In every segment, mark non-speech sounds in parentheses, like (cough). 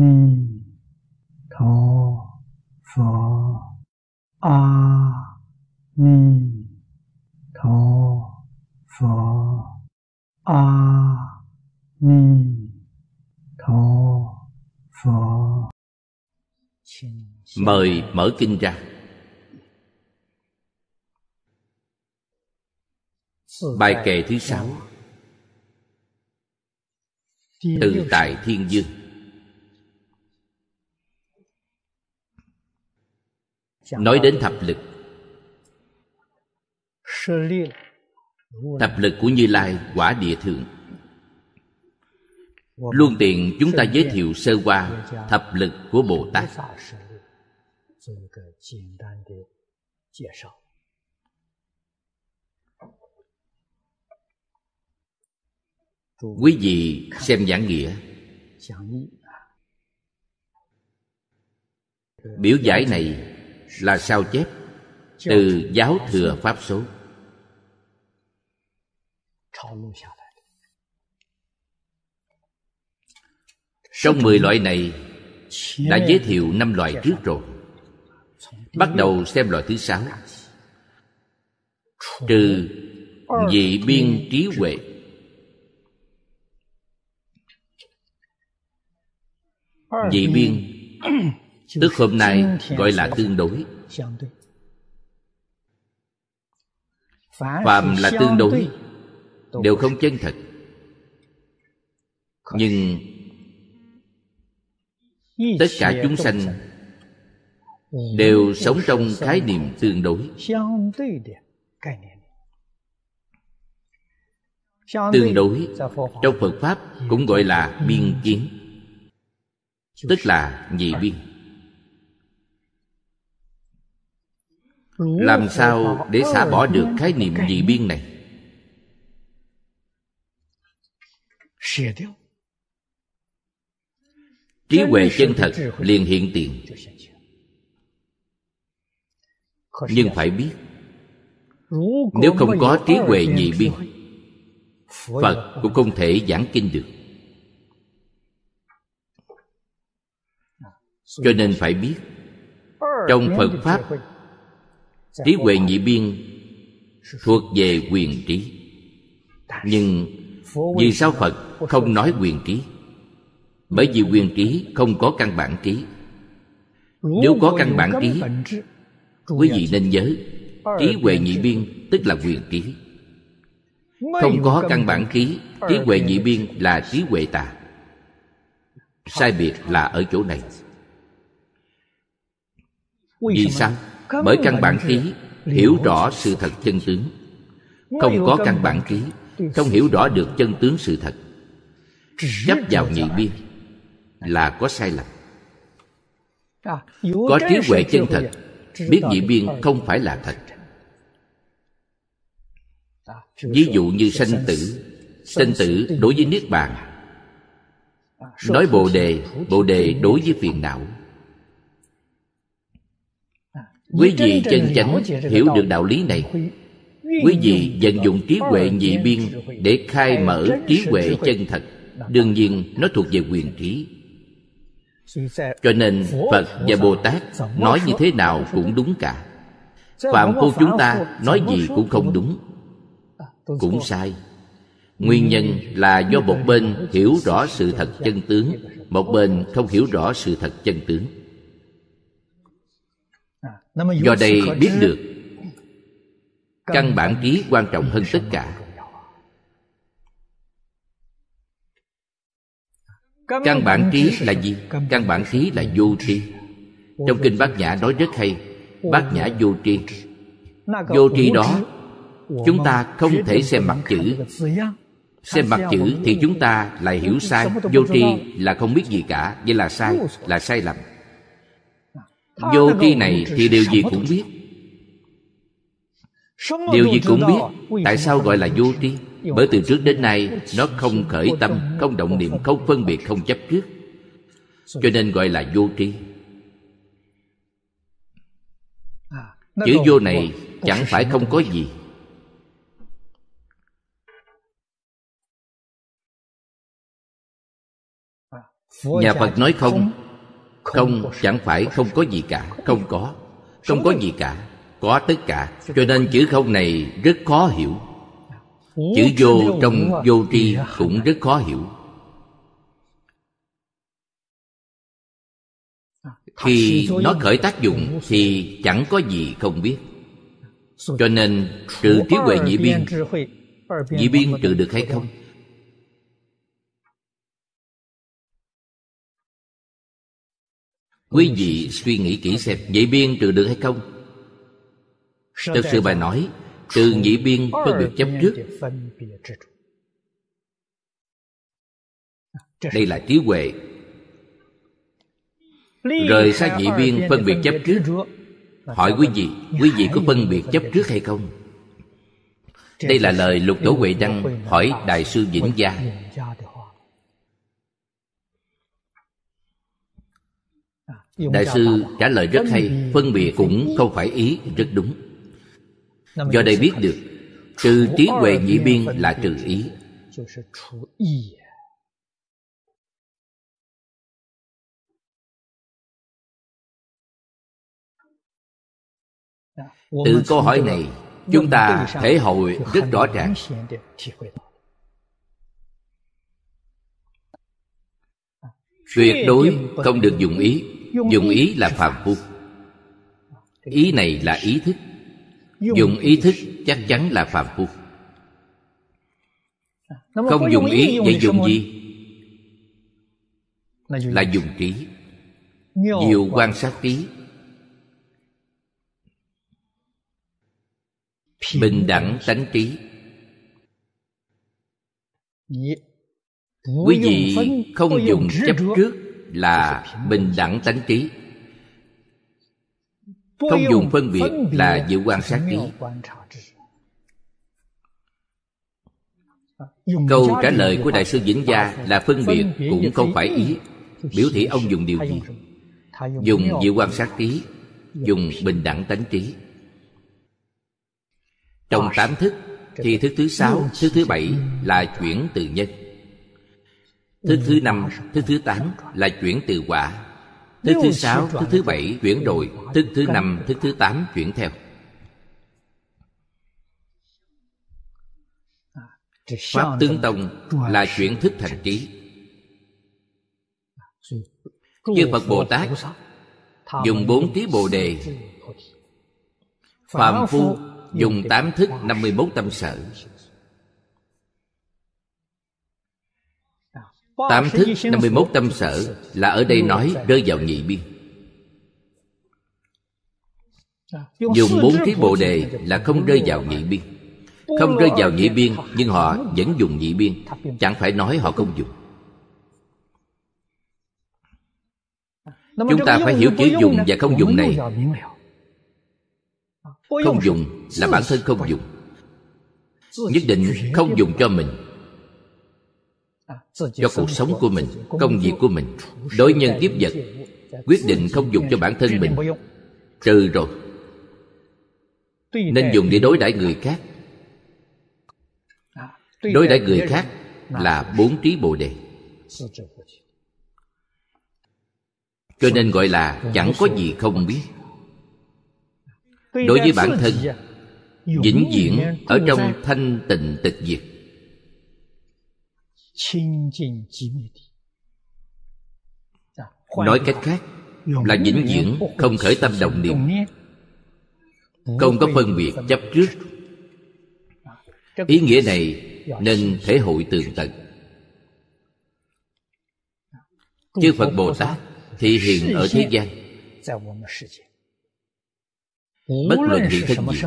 ni tho pho. A ni tho pho. A ni tho pho. Mời mở kinh ra. Bài kệ thứ sáu. Từ tại thiên dương. Nói đến thập lực. Thập lực của như lai quả địa thượng. Luôn tiện chúng ta giới thiệu sơ qua thập lực của bồ tát. Quý vị xem giảng nghĩa. Biểu giải này là sao chép? Từ giáo thừa pháp số. Trong mười loại này đã giới thiệu năm loại trước rồi. Bắt đầu xem loại thứ sáu. Trừ dị biên trí huệ. Dị biên tức hôm nay gọi là tương đối. Phàm là tương đối, đều không chân thật. Nhưng tất cả chúng sanh đều sống trong khái niệm tương đối. Tương đối trong phật pháp cũng gọi là biên kiến, tức là nhị biên. Làm sao để xả bỏ được khái niệm nhị biên này? Trí huệ chân thật liền hiện tiền. nhưng phải biết nếu không có trí huệ nhị biên phật cũng không thể giảng kinh được. Cho nên phải biết trong phật pháp trí huệ nhị biên thuộc về quyền trí. Nhưng vì sao phật không nói quyền trí? Bởi vì quyền trí không có căn bản trí. Nếu có căn bản trí quý vị nên nhớ trí huệ nhị biên tức là quyền trí. Không có căn bản trí trí. huệ nhị biên là trí huệ tà. Sai biệt là ở chỗ này. Vì sao bởi căn bản trí hiểu rõ sự thật chân tướng. Không có căn bản trí không hiểu rõ được chân tướng sự thật. Chấp vào nhị biên là có sai lầm. Có trí huệ chân thật. biết nhị biên không phải là thật. Ví dụ như sanh tử. sanh tử đối với niết bàn. Nói bồ đề bồ đề đối với phiền não quý vị chân chánh hiểu được đạo lý này. quý vị vận dụng trí huệ nhị biên để khai mở trí huệ chân thật. Đương nhiên nó thuộc về quyền trí. Cho nên phật và bồ tát nói như thế nào cũng đúng cả. Phạm phu chúng ta nói gì cũng không đúng. Cũng sai. Nguyên nhân là do một bên hiểu rõ sự thật chân tướng một bên không hiểu rõ sự thật chân tướng do đây biết được căn bản trí quan trọng hơn tất cả. căn bản trí là gì? căn bản trí là vô tri. Trong kinh bát nhã nói rất hay bát nhã vô tri. Vô tri đó chúng ta không thể xem mặt chữ. xem mặt chữ thì chúng ta lại hiểu sai. vô tri là không biết gì cả vậy là sai là sai lầm vô tri này thì điều gì cũng biết. Điều gì cũng biết tại sao gọi là vô tri bởi từ trước đến nay nó không khởi tâm không động niệm không phân biệt không chấp trước. cho nên gọi là vô tri chữ vô này chẳng phải không có gì. Nhà phật nói không không chẳng phải không có gì cả. không có không có. gì cả. Có tất cả. Cho nên chữ không này rất khó hiểu. Chữ vô trong vô tri cũng rất khó hiểu. Khi nó khởi tác dụng thì chẳng có gì không biết. Cho nên trừ trí huệ nhị biên nhị biên trừ được hay không quý vị suy nghĩ kỹ xem nhị biên trừ được hay không? Thực sự bài nói trừ nhị biên phân biệt chấp trước đây là trí huệ. Rời xa nhị biên phân biệt chấp trước. hỏi quý vị quý vị có phân biệt chấp trước hay không? đây là lời lục tổ huệ đăng hỏi đại sư vĩnh gia đại sư trả lời rất hay phân biệt cũng không phải ý rất đúng. Do đây biết được trừ trí huệ nhị biên là trừ ý. từ câu hỏi này chúng ta thể hội rất rõ ràng. tuyệt đối không được dùng ý dùng ý là phàm phu. Ý này là ý thức. Dùng ý thức chắc chắn là phàm phu. Không dùng ý vậy dùng gì? Là dùng trí. Nhiều quan sát trí. Bình đẳng tánh trí. Quý vị không dùng chấp trước là bình đẳng tánh trí. Không dùng phân biệt là dự quan sát trí. câu trả lời của đại sư vĩnh gia là phân biệt cũng không phải ý. biểu thị ông dùng điều gì? dùng dự quan sát trí dùng bình đẳng tánh trí. Trong tám thức thì thức thứ sáu thức thứ bảy là chuyển từ nhân thứ thứ năm, thứ thứ tám là chuyển từ quả. Thứ thứ sáu, thứ thứ bảy chuyển đổi. Thứ thứ năm, thứ thứ tám chuyển theo. Pháp tướng tông là chuyển thức thành trí. Chư phật bồ tát dùng bốn trí bồ đề. Phạm phu dùng tám thức năm mươi 51 tâm sở. Tám thức năm mươi 51 tâm sở Là ở đây nói rơi vào nhị biên. Dùng bốn thí bồ đề là không rơi vào nhị biên. Không rơi vào nhị biên, Nhưng họ vẫn dùng nhị biên. Chẳng phải nói họ không dùng. Chúng ta phải hiểu chữ dùng và không dùng này. Không dùng là bản thân không dùng. Nhất định không dùng cho mình cho cuộc sống của mình công việc của mình đối nhân tiếp vật quyết định không dùng cho bản thân mình. Trừ rồi nên dùng để đối đãi người khác. Đối đãi người khác là bốn trí bồ đề. Cho nên gọi là chẳng có gì không biết. Đối với bản thân vĩnh viễn ở trong thanh tịnh tịch diệt nói cách khác là vĩnh viễn không khởi tâm động niệm. Không có phân biệt chấp trước. ý nghĩa này nên thể hội tường tận. Chư phật bồ tát thì hiện ở thế gian. bất luận hiện thân gì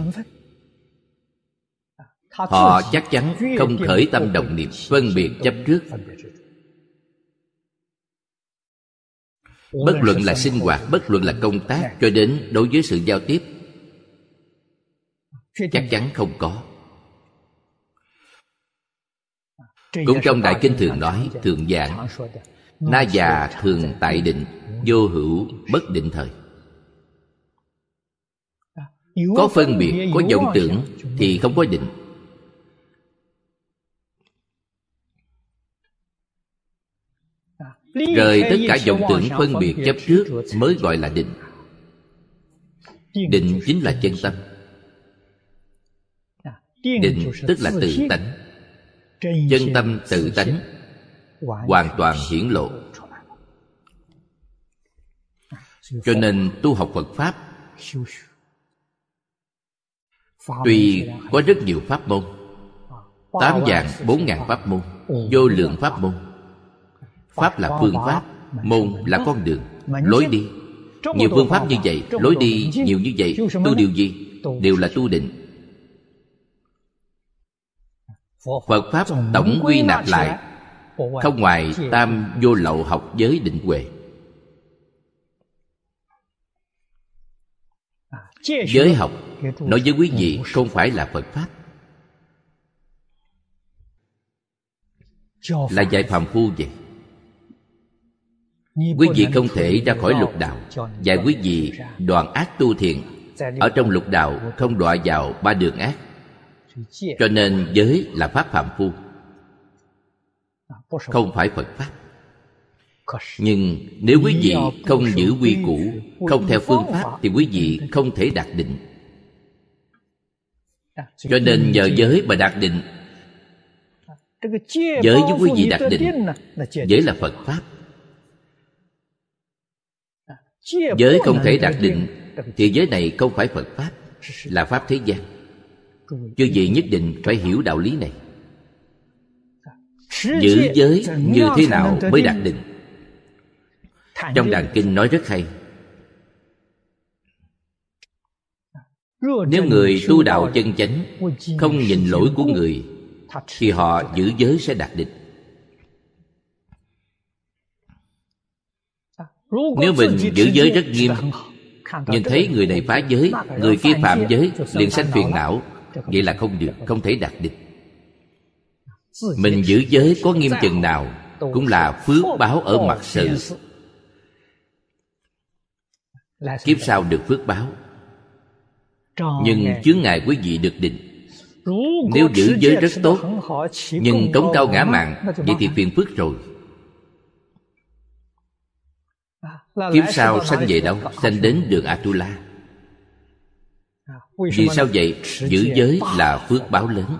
họ chắc chắn không khởi tâm động niệm phân biệt chấp trước. bất luận là sinh hoạt bất luận là công tác cho đến đối với sự giao tiếp chắc chắn không có. Cũng trong đại kinh thường nói thường giảng na già thường tại định vô hữu bất định thời. Có phân biệt có vọng tưởng thì không có định rời tất cả vọng tưởng phân biệt chấp trước mới gọi là định. Định chính là chân tâm. Định tức là tự tánh. chân tâm tự tánh. hoàn toàn hiển lộ. cho nên tu học phật pháp tuy có rất nhiều pháp môn tám vạn bốn ngàn pháp môn vô lượng pháp môn pháp là phương pháp môn là con đường. Lối đi. nhiều phương pháp như vậy lối đi nhiều như vậy tu điều gì đều là tu định. Phật pháp tổng quy nạp lại. không ngoài tam vô lậu học giới định huệ. Giới học nói với quý vị không phải là phật pháp. Là dạy phạm phu vậy quý vị không thể ra khỏi lục đạo dạy quý vị đoạn ác tu thiện. Ở trong lục đạo không đọa vào ba đường ác. Cho nên giới là pháp phạm phu. Không phải phật pháp. Nhưng nếu quý vị không giữ quy củ không theo phương pháp thì quý vị không thể đạt định. Cho nên nhờ giới mà đạt định. Giới với quý vị đạt định. giới là phật pháp giới không thể đạt định thì giới này không phải phật pháp là pháp thế gian. Chư vị nhất định phải hiểu đạo lý này. Giữ giới như thế nào mới đạt định? Trong đàn kinh nói rất hay. Nếu người tu đạo chân chánh không nhìn lỗi của người thì họ giữ giới sẽ đạt định nếu mình giữ giới rất nghiêm nhìn thấy người này phá giới người kia phạm giới liền sanh phiền não. vậy là không được không thể đạt định mình giữ giới có nghiêm chừng nào cũng là phước báo ở mặt sự. kiếp sau được phước báo. Nhưng chướng ngại quý vị được định. Nếu giữ giới rất tốt nhưng cống cao ngã mạng vậy thì phiền phức rồi kiếp sau sanh về đâu sanh đến đường atula. Vì sao vậy? giữ giới là phước báo lớn.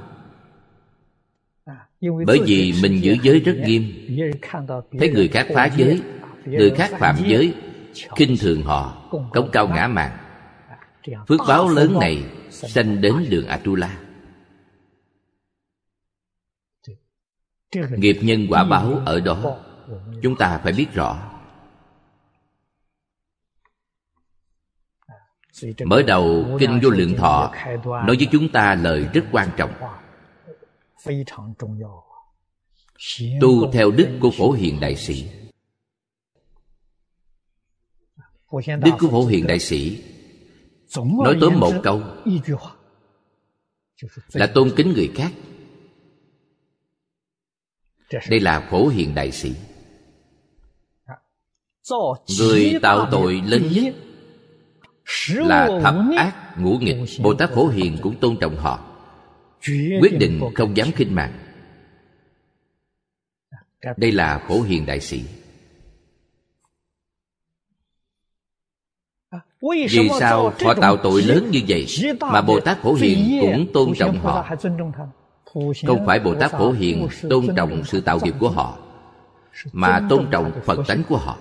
Bởi vì mình giữ giới rất nghiêm. Thấy người khác phá giới người khác phạm giới khinh thường họ cống cao ngã mạng phước báo lớn này sanh đến đường atula. Nghiệp nhân quả báo ở đó. chúng ta phải biết rõ mở đầu kinh vô lượng thọ nói với chúng ta lời rất quan trọng. tu theo đức của phổ hiền đại sĩ. Đức của phổ hiền đại sĩ nói tóm một câu. là tôn kính người khác. Đây là phổ hiền đại sĩ. Người tạo tội lớn nhất là thập ác ngũ nghịch bồ tát phổ hiền cũng tôn trọng họ. Quyết định không dám khinh mạng. Đây là phổ hiền đại sĩ. Vì sao họ tạo tội lớn như vậy mà bồ tát phổ hiền cũng tôn trọng họ? Không phải bồ tát phổ hiền tôn trọng sự tạo nghiệp của họ mà tôn trọng phật tánh của họ.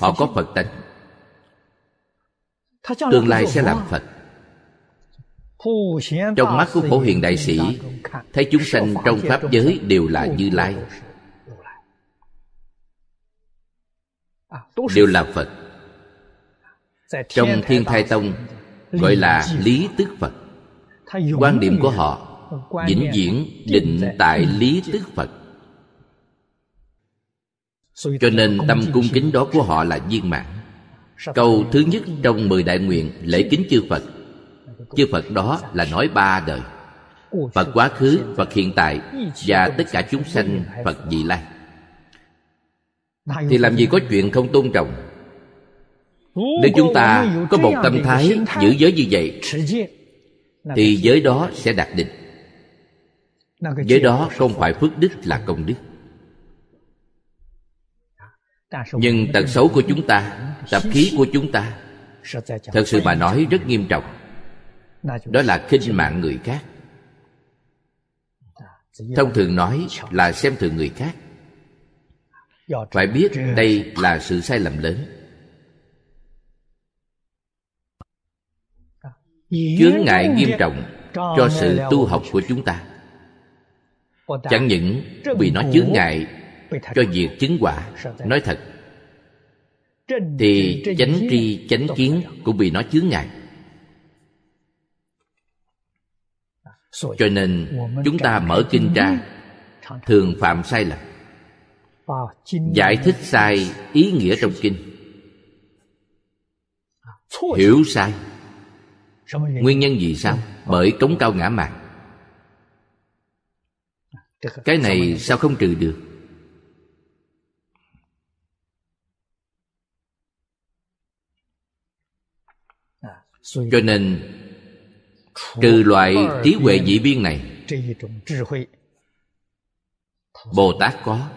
Họ có phật tánh tương lai sẽ làm phật. Trong mắt của phổ hiền đại sĩ thấy chúng sanh trong pháp giới đều là như lai. đều là. Phật. trong thiên thai tông gọi là lý tức phật. Quan điểm của họ vĩnh viễn định tại lý tức phật. cho nên tâm cung kính đó của họ là viên mãn câu thứ nhất trong mười đại nguyện lễ kính chư phật. Chư phật đó là nói ba đời. Phật quá khứ phật hiện tại và tất cả chúng sanh phật vị lai. Thì làm gì có chuyện không tôn trọng? Nếu chúng ta có một tâm thái giữ giới như vậy thì giới đó sẽ đạt định giới đó không phải phước đức là công đức nhưng tật xấu của chúng ta tập khí của chúng ta, thật sự mà nói rất nghiêm trọng. Đó là khinh mạng người khác. Thông thường nói là xem thường người khác. Phải biết đây là sự sai lầm lớn. Chướng ngại nghiêm trọng cho sự tu học của chúng ta. Chẳng những vì nó chướng ngại cho việc chứng quả. Nói thật, thì chánh tri, chánh kiến cũng bị nó chướng ngại. Cho nên chúng ta mở kinh ra, thường phạm sai lầm, giải thích sai ý nghĩa trong kinh. Hiểu sai. Nguyên nhân gì sao? Bởi cống cao ngã mạn. Cái này sao không trừ được? Cho nên trừ loại trí huệ nhị biên này bồ tát có.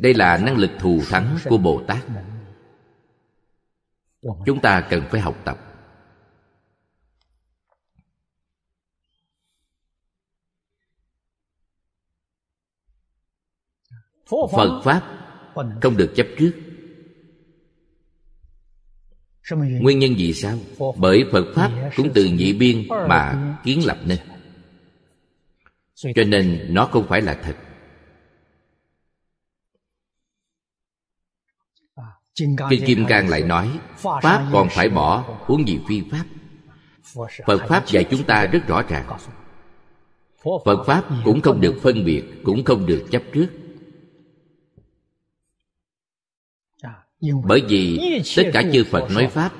đây là năng lực thù thắng của bồ tát chúng ta cần phải học tập. phật pháp không được chấp trước nguyên nhân gì sao? Bởi phật pháp cũng từ nhị biên mà kiến lập nên. Cho nên nó không phải là thật. Kinh Kim Cang lại nói Pháp còn phải bỏ Huống gì phi Pháp? Phật Pháp dạy chúng ta rất rõ ràng. Phật Pháp. Cũng không được phân biệt Cũng không được chấp trước Bởi vì tất cả chư Phật nói Pháp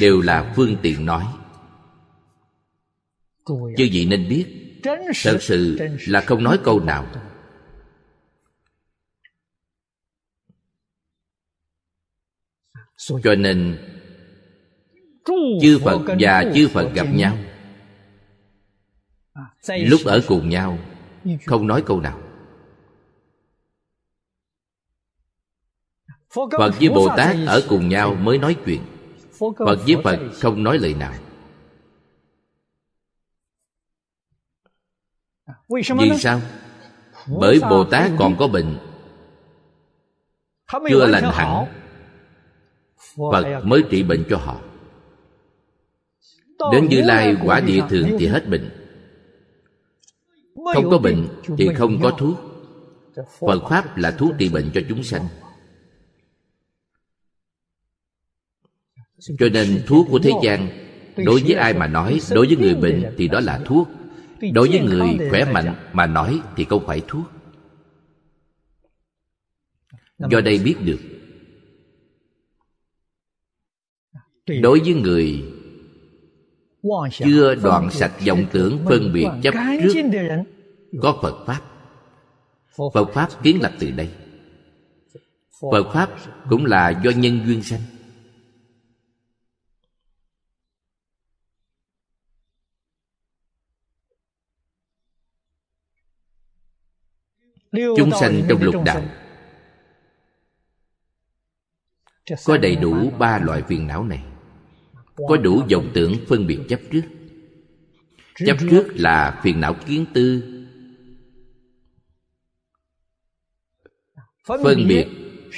Đều là phương tiện nói. Chư vị nên biết, Thật sự là không nói câu nào. Cho nên, chư phật và chư phật gặp nhau. Lúc ở cùng nhau, không nói câu nào. Phật với bồ tát ở cùng nhau mới nói chuyện. Phật với phật không nói lời nào. Vì sao bởi bồ tát còn có bệnh. Chưa lành hẳn. Phật mới trị bệnh cho họ. Đến Như Lai quả địa thường thì hết bệnh. Không có bệnh thì không có thuốc Phật Pháp là thuốc trị bệnh cho chúng sanh Cho nên thuốc của thế gian, Đối với ai mà nói, Đối với người bệnh thì đó là thuốc. Đối với người khỏe mạnh mà nói Thì không phải thuốc. Do đây biết được, đối với người chưa đoạn sạch vọng tưởng phân biệt chấp trước, có phật pháp. Phật pháp kiến lập từ đây. Phật pháp cũng là do nhân duyên sanh. Chúng sanh trong lục đạo. Có đầy đủ ba loại phiền não này. Có đủ vọng tưởng phân biệt chấp trước. chấp trước là phiền não kiến tư. Phân biệt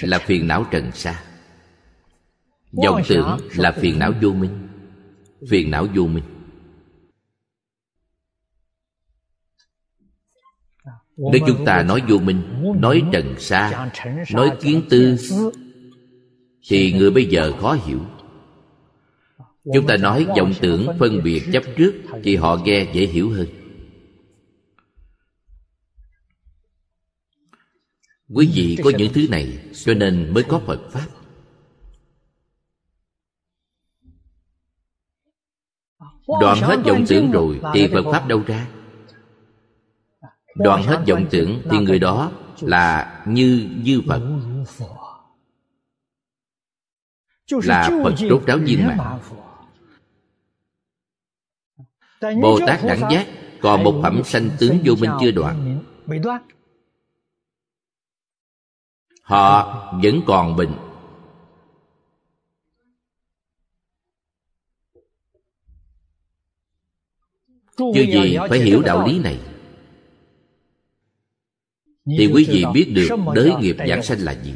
là phiền não trần sa vọng tưởng là phiền não vô minh. Phiền não vô minh nếu chúng ta nói vô minh nói trần sa nói kiến tư thì người bây giờ khó hiểu. Chúng ta nói vọng tưởng phân biệt chấp trước thì họ nghe dễ hiểu hơn. Quý vị có những thứ này cho nên mới có phật pháp. Đoạn hết vọng tưởng rồi thì phật pháp đâu ra đoạn hết vọng tưởng thì người đó là như như phật là phật rốt ráo viên mạng. bồ tát đẳng giác còn một phẩm sanh tướng vô minh chưa đoạn. họ vẫn còn bệnh Chứ gì phải hiểu đạo lý này Thì quý vị biết được đới nghiệp giảng sanh là gì.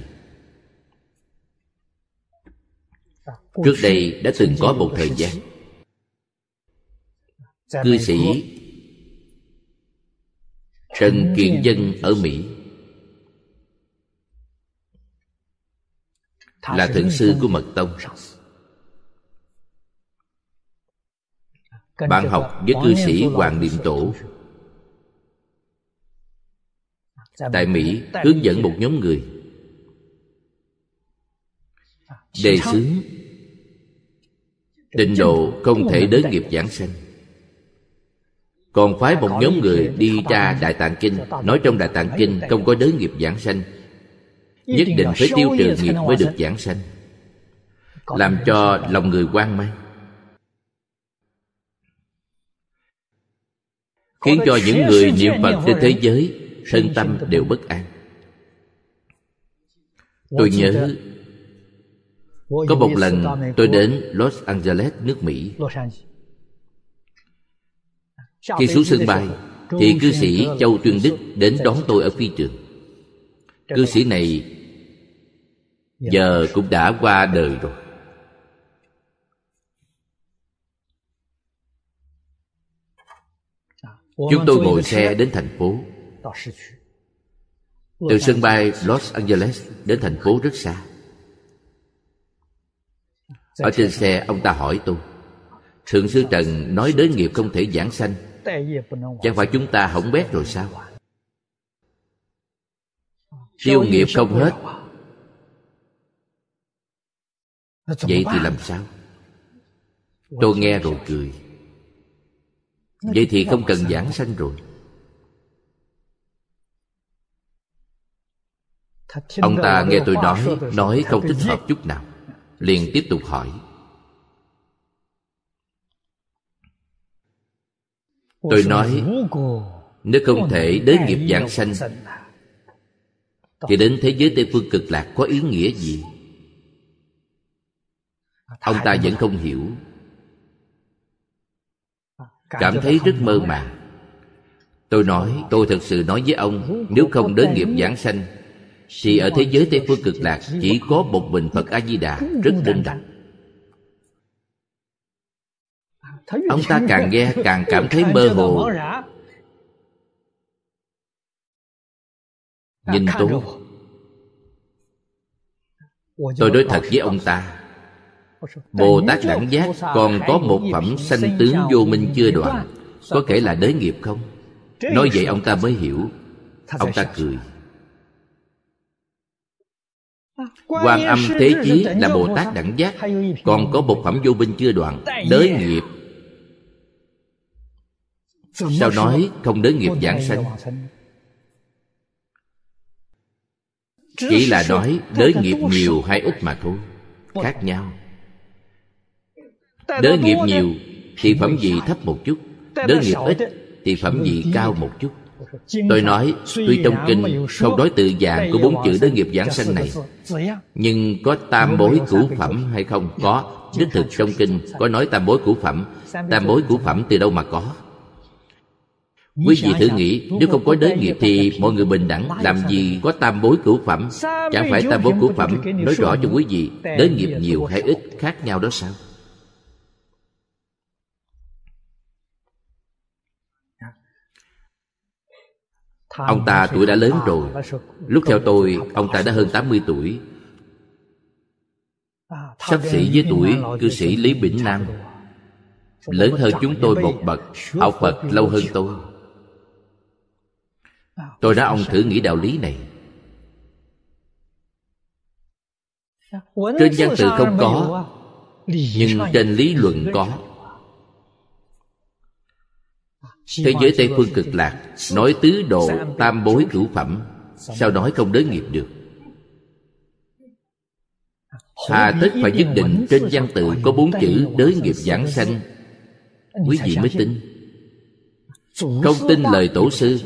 Trước đây đã từng có một thời gian. Cư sĩ Trần Kiền Dân ở Mỹ Là thượng sư của Mật Tông. Bạn học với cư sĩ hoàng niệm tổ tại mỹ hướng dẫn một nhóm người. Đề xướng tịnh độ không thể đến nghiệp giảng sanh. Còn phái một nhóm người đi ra đại tạng kinh, nói trong đại tạng kinh không có đới nghiệp giảng sanh, nhất định phải tiêu trừ nghiệp mới được giảng sanh, làm cho lòng người quan mang. Khiến cho những người niệm phật trên thế giới thân tâm đều bất an. Tôi nhớ, có một lần tôi đến los angeles, nước mỹ. Khi xuống sân bay, thì cư sĩ châu tuyên đức đến đón tôi ở phi trường. Cư sĩ này giờ cũng đã qua đời rồi. Chúng tôi ngồi xe đến thành phố. Từ sân bay Los Angeles đến thành phố rất xa. (laughs) Ở trên xe ông ta hỏi tôi Thượng sư Trần nói đến nghiệp không thể giảng sanh Chẳng phải chúng ta hỏng bét rồi sao? Tiêu nghiệp không hết. Vậy thì làm sao? Tôi nghe rồi cười. Vậy thì không cần giảng sanh rồi ông ta nghe tôi nói nói không thích hợp chút nào. Liền tiếp tục hỏi. Tôi nói nếu không thể đến nghiệp giảng sanh thì đến thế giới tây phương cực lạc có ý nghĩa gì? Ông ta vẫn không hiểu. Cảm thấy rất mơ màng. Tôi nói tôi thật sự nói với ông nếu không đến nghiệp giảng sanh thì ở thế giới tây phương cực lạc, chỉ có một mình phật a di đà rất đơn độc ông ta càng nghe càng cảm thấy mơ hồ. Nhìn tôi tôi nói thật với ông ta. Bồ Tát đẳng giác còn có một phẩm sanh tướng vô minh chưa đoạn, Có kể là đế nghiệp không? Nói vậy ông ta mới hiểu. Ông ta cười. Quan âm thế chí là Bồ Tát đẳng giác. Còn có một phẩm vô minh chưa đoạn? Đới nghiệp. Sao nói không đới nghiệp giảng sanh? Chỉ là nói đới nghiệp nhiều hay ít mà thôi Khác nhau. Đớ nghiệp nhiều thì phẩm vị thấp một chút Đớ nghiệp ít thì phẩm vị cao một chút Tôi nói Tuy trong kinh không nói từ dạng của bốn chữ đớ nghiệp giảng sanh này. Nhưng có tam bối cửu phẩm hay không? Có. Đích thực trong kinh có nói tam bối cửu phẩm. Tam bối cửu phẩm từ đâu mà có? Quý vị thử nghĩ Nếu không có đới nghiệp thì mọi người bình đẳng. Làm gì có tam bối cửu phẩm? Chẳng phải tam bối cửu phẩm Nói rõ cho quý vị Đới nghiệp nhiều hay ít khác nhau đó sao Ông ta tuổi đã lớn rồi. Lúc theo tôi Ông ta đã hơn 80 tuổi. Sắp xỉ với tuổi cư sĩ Lý Bỉnh Nam. Lớn hơn chúng tôi một bậc Học Phật lâu hơn tôi. Tôi đã ông thử nghĩ đạo lý này. Trên văn từ không có Nhưng trên lý luận có Thế giới Tây Phương cực lạc, Nói tứ độ tam bối cửu phẩm, Sao nói không đới nghiệp được? Hà tất phải nhất định trên văn tự có bốn chữ đới nghiệp giảng sanh. Quý vị mới tin. Không tin lời tổ sư.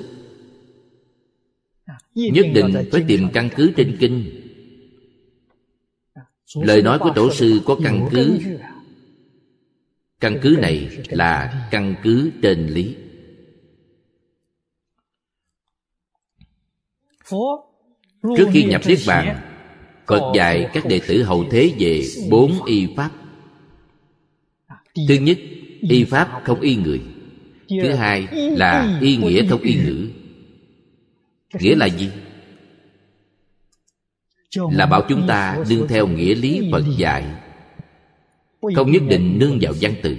Nhất định phải tìm căn cứ trên kinh. Lời nói của tổ sư có căn cứ. Căn cứ này là căn cứ trên lý. Trước khi nhập niết bàn phật dạy các đệ tử hậu thế về bốn y pháp. Thứ nhất y pháp không y người. Thứ hai là y nghĩa không y ngữ. Nghĩa là gì? Là bảo chúng ta nương theo nghĩa lý phật dạy. Không nhất định nương vào văn từ.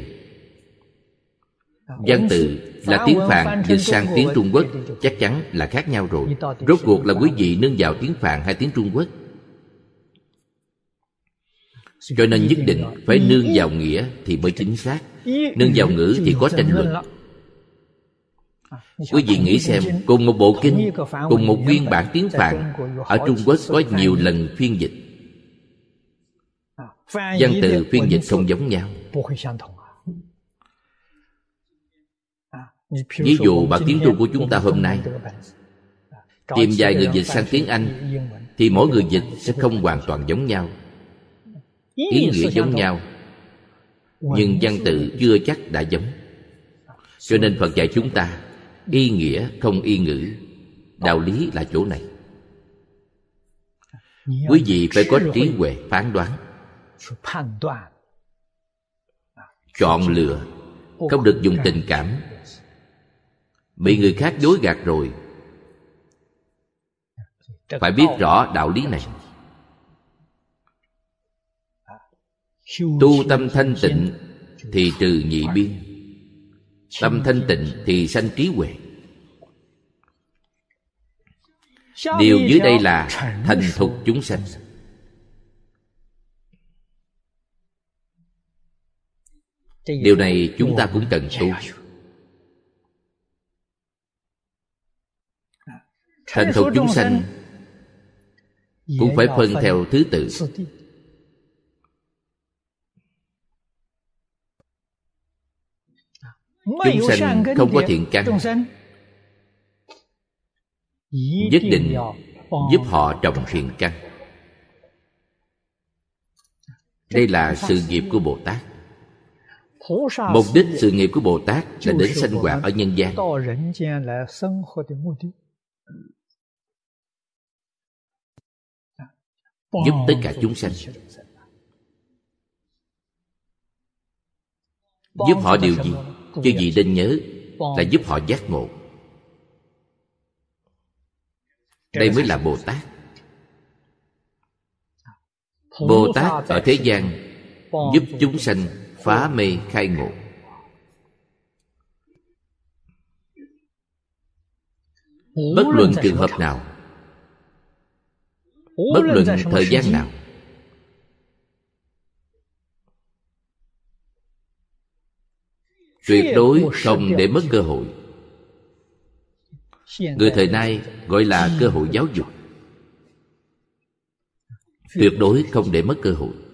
Văn từ là tiếng phạn dịch sang tiếng trung quốc chắc chắn là khác nhau rồi. Rốt cuộc là quý vị nương vào tiếng phạn hay tiếng trung quốc? Cho nên nhất định phải nương vào nghĩa thì mới chính xác. Nương vào ngữ thì có tranh luận. Quý vị nghĩ xem cùng một bộ kinh cùng một nguyên bản tiếng phạn ở trung quốc có nhiều lần phiên dịch. Văn từ phiên dịch không giống nhau ví dụ bản tiếng trung của chúng ta hôm nay tìm vài người dịch sang tiếng anh thì mỗi người dịch sẽ không hoàn toàn giống nhau ý nghĩa giống nhau nhưng văn tự chưa chắc đã giống. Cho nên phật dạy chúng ta y nghĩa không y ngữ đạo lý là chỗ này. Quý vị phải có trí huệ phán đoán. Chọn lựa không được dùng tình cảm bị người khác dối gạt rồi. Phải biết rõ đạo lý này. Tu tâm thanh tịnh thì trừ nhị biên. Tâm thanh tịnh thì sanh trí huệ. Điều dưới đây là thành thục chúng sanh. Điều này chúng ta cũng cần tu. Thành thục chúng sanh. Cũng phải phân theo thứ tự. chúng sanh không có thiện căn. nhất định giúp họ trồng thiện căn. Đây là sự nghiệp của bồ tát. Mục đích sự nghiệp của bồ tát là đến sanh hoạt ở nhân gian giúp tất cả chúng sanh. Giúp họ điều gì? Chứ gì nên nhớ là giúp họ giác ngộ. Đây mới là bồ tát. Bồ tát ở thế gian giúp chúng sanh phá mê khai ngộ. Bất luận trường hợp nào. Bất luận thời gian nào. Tuyệt đối không để mất cơ hội. Người thời nay gọi là cơ hội giáo dục. Tuyệt đối không để mất cơ hội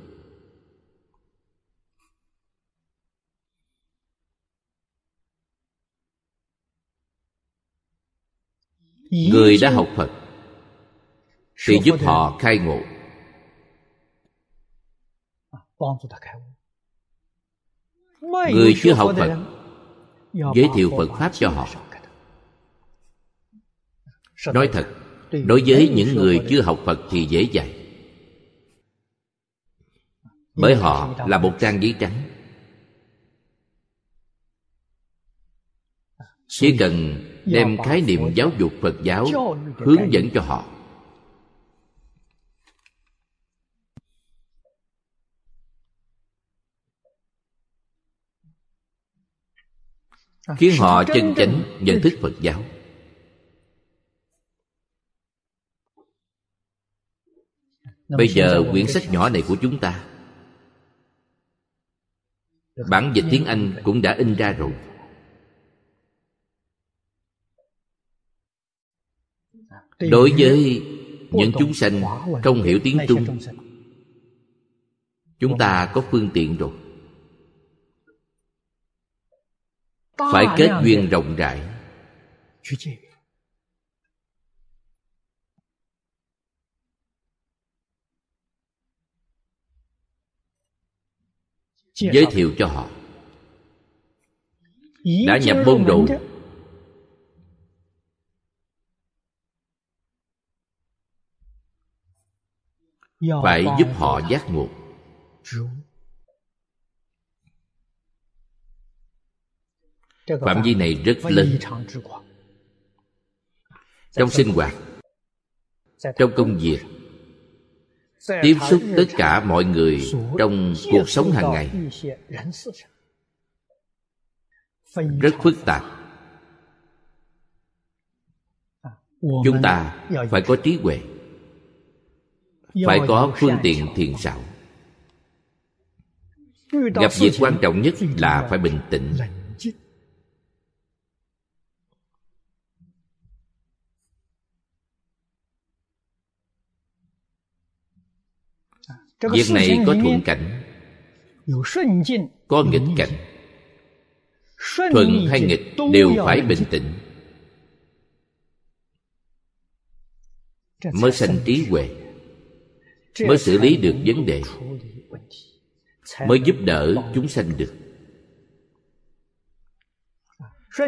người đã học phật thì giúp họ khai ngộ. Người chưa học phật giới thiệu phật pháp cho họ. nói thật đối với những người chưa học phật thì dễ dạy bởi họ là một trang giấy trắng. Chỉ cần đem khái niệm giáo dục phật giáo hướng dẫn cho họ. Khiến họ chân chánh nhận thức phật giáo. Bây giờ quyển sách nhỏ này của chúng ta, bản dịch tiếng anh cũng đã in ra rồi. Đối với những chúng sanh không hiểu tiếng trung chúng ta có phương tiện rồi. Phải kết duyên rộng rãi. Giới thiệu cho họ. Đã nhập môn rồi phải giúp họ giác ngộ. Phạm vi này rất lớn. trong sinh hoạt trong công việc tiếp xúc tất cả mọi người trong cuộc sống hàng ngày. rất phức tạp. chúng ta phải có trí huệ phải có phương tiện thiền xảo. Gặp việc quan trọng nhất là phải bình tĩnh. việc này có thuận cảnh có nghịch cảnh. Thuận hay nghịch đều phải bình tĩnh. Mới sanh trí huệ mới xử lý được vấn đề. Mới giúp đỡ chúng sanh được.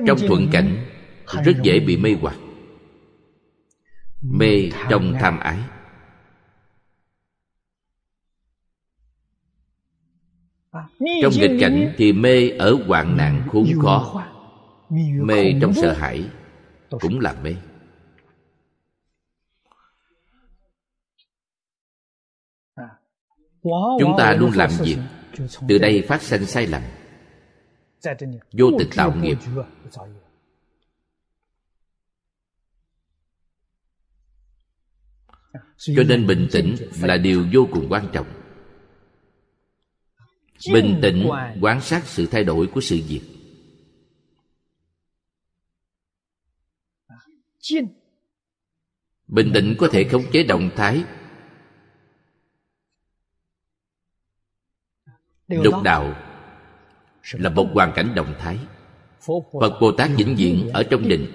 Trong thuận cảnh, rất dễ bị mê hoặc, mê trong tham ái. Trong nghịch cảnh thì mê ở hoạn nạn khốn khó, mê trong sợ hãi, cũng là mê. Chúng ta luôn làm việc. Từ đây phát sinh sai lầm. Vô tình tạo nghiệp. Cho nên bình tĩnh là điều vô cùng quan trọng. Bình tĩnh quan sát sự thay đổi của sự việc. Bình tĩnh có thể khống chế động thái lục đạo là một hoàn cảnh động thái. phật bồ tát vĩnh viễn ở trong định.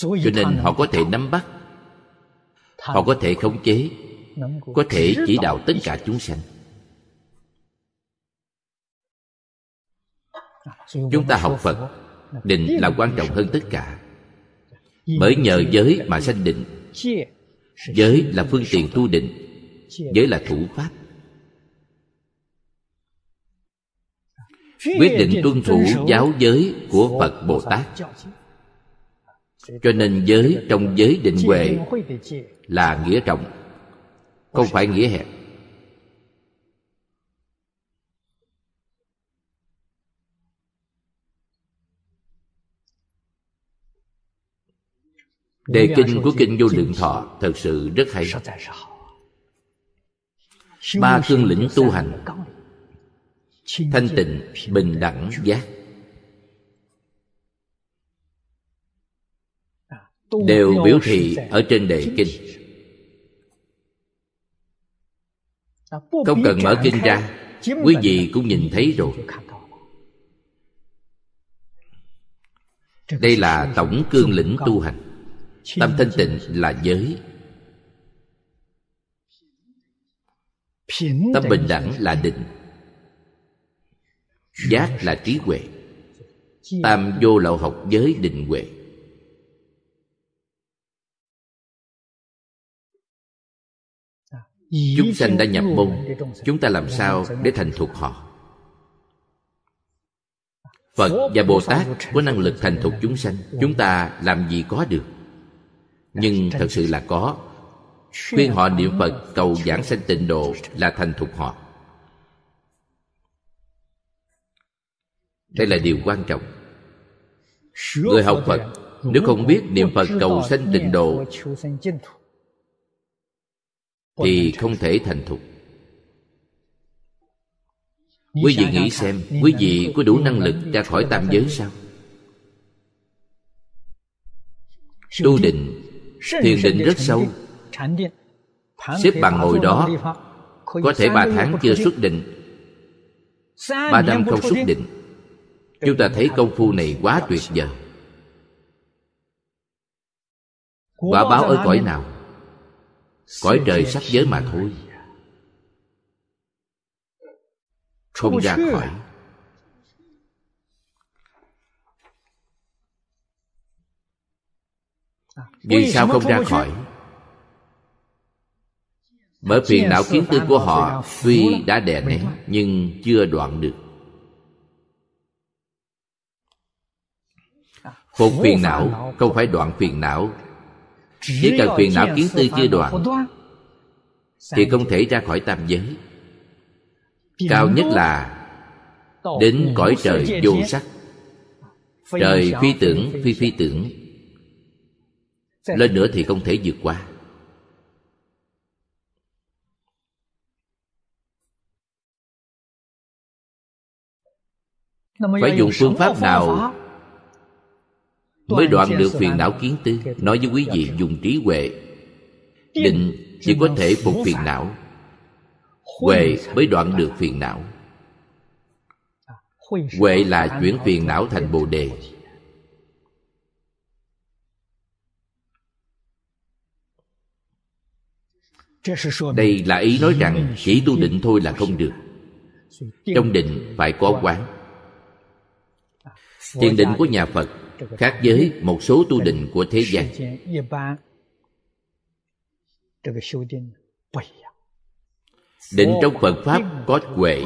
Cho nên họ có thể nắm bắt. Họ có thể khống chế. có thể chỉ đạo tất cả chúng sanh. Chúng ta học phật định là quan trọng hơn tất cả. Bởi nhờ giới mà sanh định. giới là phương tiện tu định giới là thủ pháp. Quyết định tuân thủ giáo giới của phật bồ tát. Cho nên giới trong giới định huệ là nghĩa trọng, không phải nghĩa hẹp. Đề kinh của kinh vô lượng thọ thật sự rất hay ba cương lĩnh tu hành. Thanh tịnh, bình đẳng, giác. Đều biểu thị ở trên đề kinh. Không cần mở kinh ra, quý vị cũng nhìn thấy rồi. Đây là tổng cương lĩnh tu hành. Tâm thanh tịnh là giới. Tâm bình đẳng là định. Giác là trí huệ. Tam vô lậu học giới định huệ. Chúng sanh đã nhập môn chúng ta làm sao để thành thục họ? Phật và bồ tát có năng lực thành thục chúng sanh chúng ta làm gì có được? Nhưng thật sự là có khuyên họ niệm phật, cầu giảng sanh tịnh độ là thành thục họ. Đây là điều quan trọng. Người học phật, nếu không biết niệm phật, cầu sanh tịnh độ, thì không thể thành thục. Quý vị nghĩ xem, quý vị có đủ năng lực ra khỏi tam giới sao? Tu định, thiền định rất sâu xếp bằng ngồi đó có thể ba tháng chưa xuất định. Ba năm không xúc định. Chúng ta thấy công phu này quá tuyệt vời. Quả báo ở cõi nào? Cõi trời sắc giới mà thôi. không ra khỏi. Vì sao không ra khỏi bởi phiền não kiến tư của họ tuy đã đè nén nhưng chưa đoạn được. Phục phiền não không phải đoạn phiền não. Chỉ cần phiền não kiến tư chưa đoạn Thì không thể ra khỏi tam giới. Cao nhất là Đến cõi trời vô sắc. Trời phi tưởng phi phi tưởng. Lên nữa thì không thể vượt qua Phải dùng phương pháp nào Mới đoạn được phiền não kiến tư? Nói với quý vị dùng trí huệ Định chỉ có thể phục phiền não. Huệ mới đoạn được phiền não. Huệ là chuyển phiền não thành Bồ Đề. Đây là ý nói rằng chỉ tu định thôi là không được. Trong định phải có quán Thiền định của nhà Phật khác với một số tu định của thế gian. định trong phật pháp có huệ.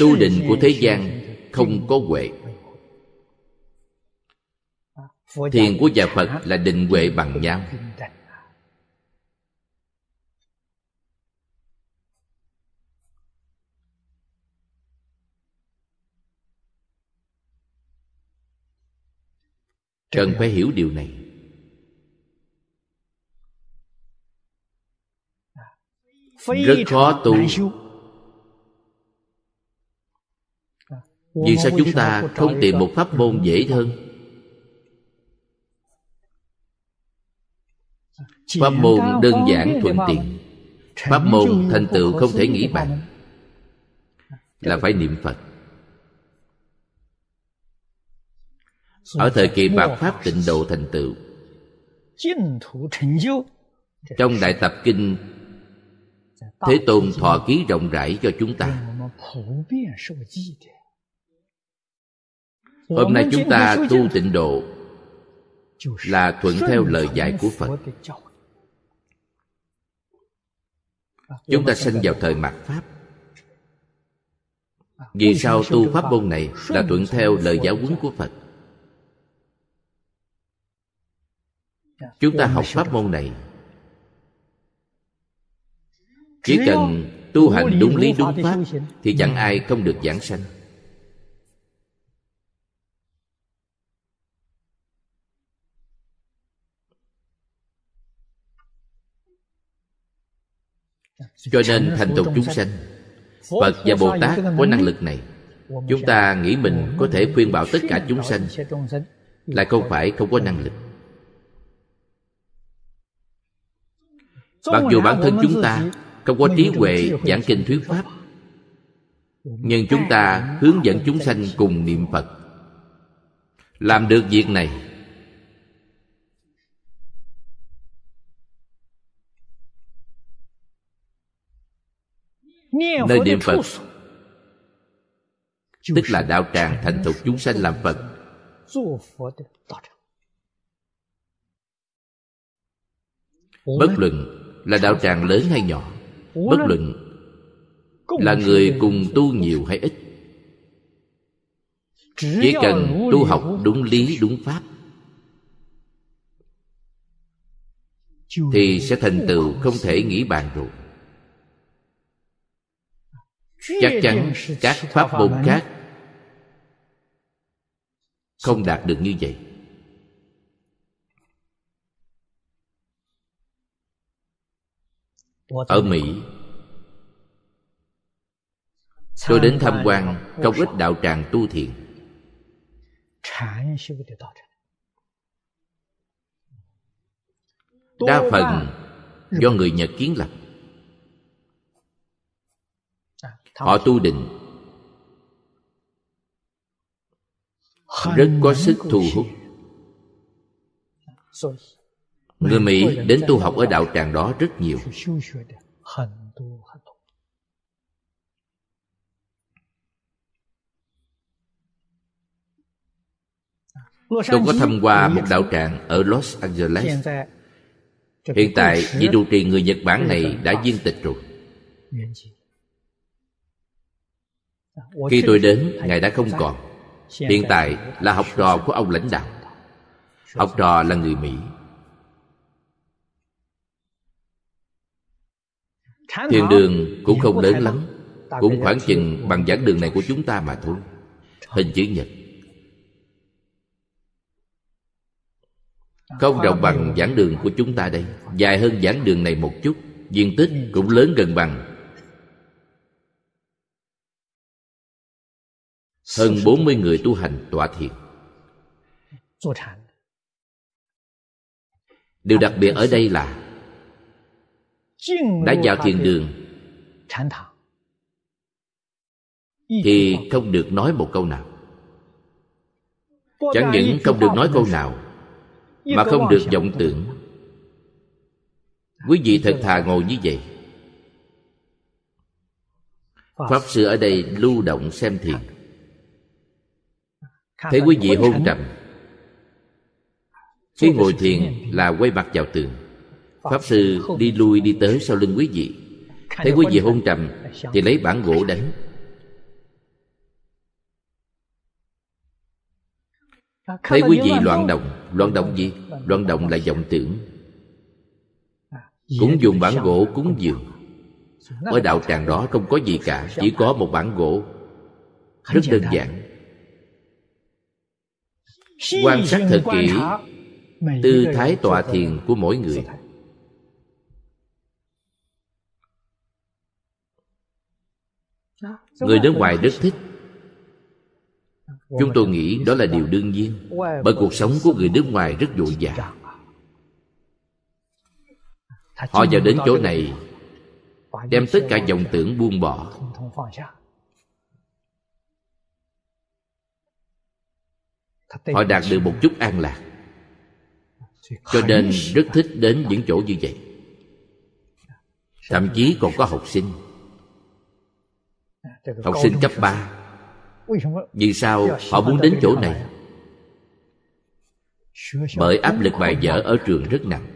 Tu định của thế gian không có huệ. thiền của nhà phật là định huệ bằng nhau cần phải hiểu điều này. Rất khó tu. Vì sao chúng ta không tìm một pháp môn dễ hơn? Pháp môn đơn giản thuận tiện. Pháp môn thành tựu không thể nghĩ bằng. Là phải niệm phật. Ở thời kỳ bạc pháp tịnh độ thành tựu trong đại tập kinh thế tôn thọ ký rộng rãi cho chúng ta. Hôm nay chúng ta tu tịnh độ là thuận theo lời dạy của phật. chúng ta sinh vào thời mạt pháp. Vì sao tu pháp môn này là thuận theo lời giáo huấn của phật chúng ta học pháp môn này. Chỉ cần tu hành đúng lý đúng pháp thì chẳng ai không được giảng sanh. Cho nên thành tục chúng sanh phật và bồ tát có năng lực này chúng ta nghĩ mình có thể khuyên bảo tất cả chúng sanh lại không phải không có năng lực mặc dù bản thân chúng ta không có trí huệ giảng kinh thuyết pháp nhưng chúng ta hướng dẫn chúng sanh cùng niệm phật. Làm được việc này nơi niệm phật tức là đạo tràng thành thục chúng sanh làm phật. bất luận là đạo tràng lớn hay nhỏ? Bất luận là người cùng tu nhiều hay ít. Chỉ cần tu học đúng lý, đúng pháp, thì sẽ thành tựu không thể nghĩ bàn được. chắc chắn các pháp môn khác không đạt được như vậy. Ở mỹ. tôi đến tham quan không ít đạo tràng tu thiện. Đa phần do người nhật kiến lập. Họ tu định. Rất có sức thu hút người mỹ đến tu học ở đạo tràng đó rất nhiều. Tôi có thăm qua một đạo tràng ở los angeles. Hiện tại vị trụ trì người nhật bản này đã viên tịch rồi. Khi tôi đến ngài đã không còn. Hiện tại là học trò của ông lãnh đạo. Học trò là người mỹ thiền đường cũng không lớn lắm cũng khoảng chừng bằng giảng đường này của chúng ta mà thôi. Hình chữ nhật. không rộng bằng giảng đường của chúng ta đây. Dài hơn giảng đường này một chút diện tích cũng lớn gần bằng. Hơn 40 người tu hành tọa thiền. Điều đặc biệt ở đây là đã vào thiền đường. Thì không được nói một câu nào. Chẳng những không được nói câu nào, mà không được vọng tưởng. Quý vị thật thà ngồi như vậy. Pháp sư ở đây lưu động xem thiền. Thấy quý vị hôn trầm. Khi ngồi thiền là quay mặt vào tường pháp sư đi lui đi tới sau lưng quý vị. Thấy quý vị hôn trầm thì lấy bản gỗ đánh. Thấy quý vị loạn động loạn động gì? Loạn động là vọng tưởng. Cũng dùng bản gỗ cúng dường. Ở đạo tràng đó không có gì cả, chỉ có một bản gỗ. Rất đơn giản. Quan sát thật kỹ tư thái tọa thiền của mỗi người. Người nước ngoài rất thích. Chúng tôi nghĩ đó là điều đương nhiên bởi cuộc sống của người nước ngoài rất vội vã họ vào đến chỗ này đem tất cả vọng tưởng buông bỏ. Họ đạt được một chút an lạc cho nên rất thích đến những chỗ như vậy. Thậm chí còn có học sinh học sinh cấp 3 vì sao họ muốn đến chỗ này? bởi áp lực bài vở ở trường rất nặng.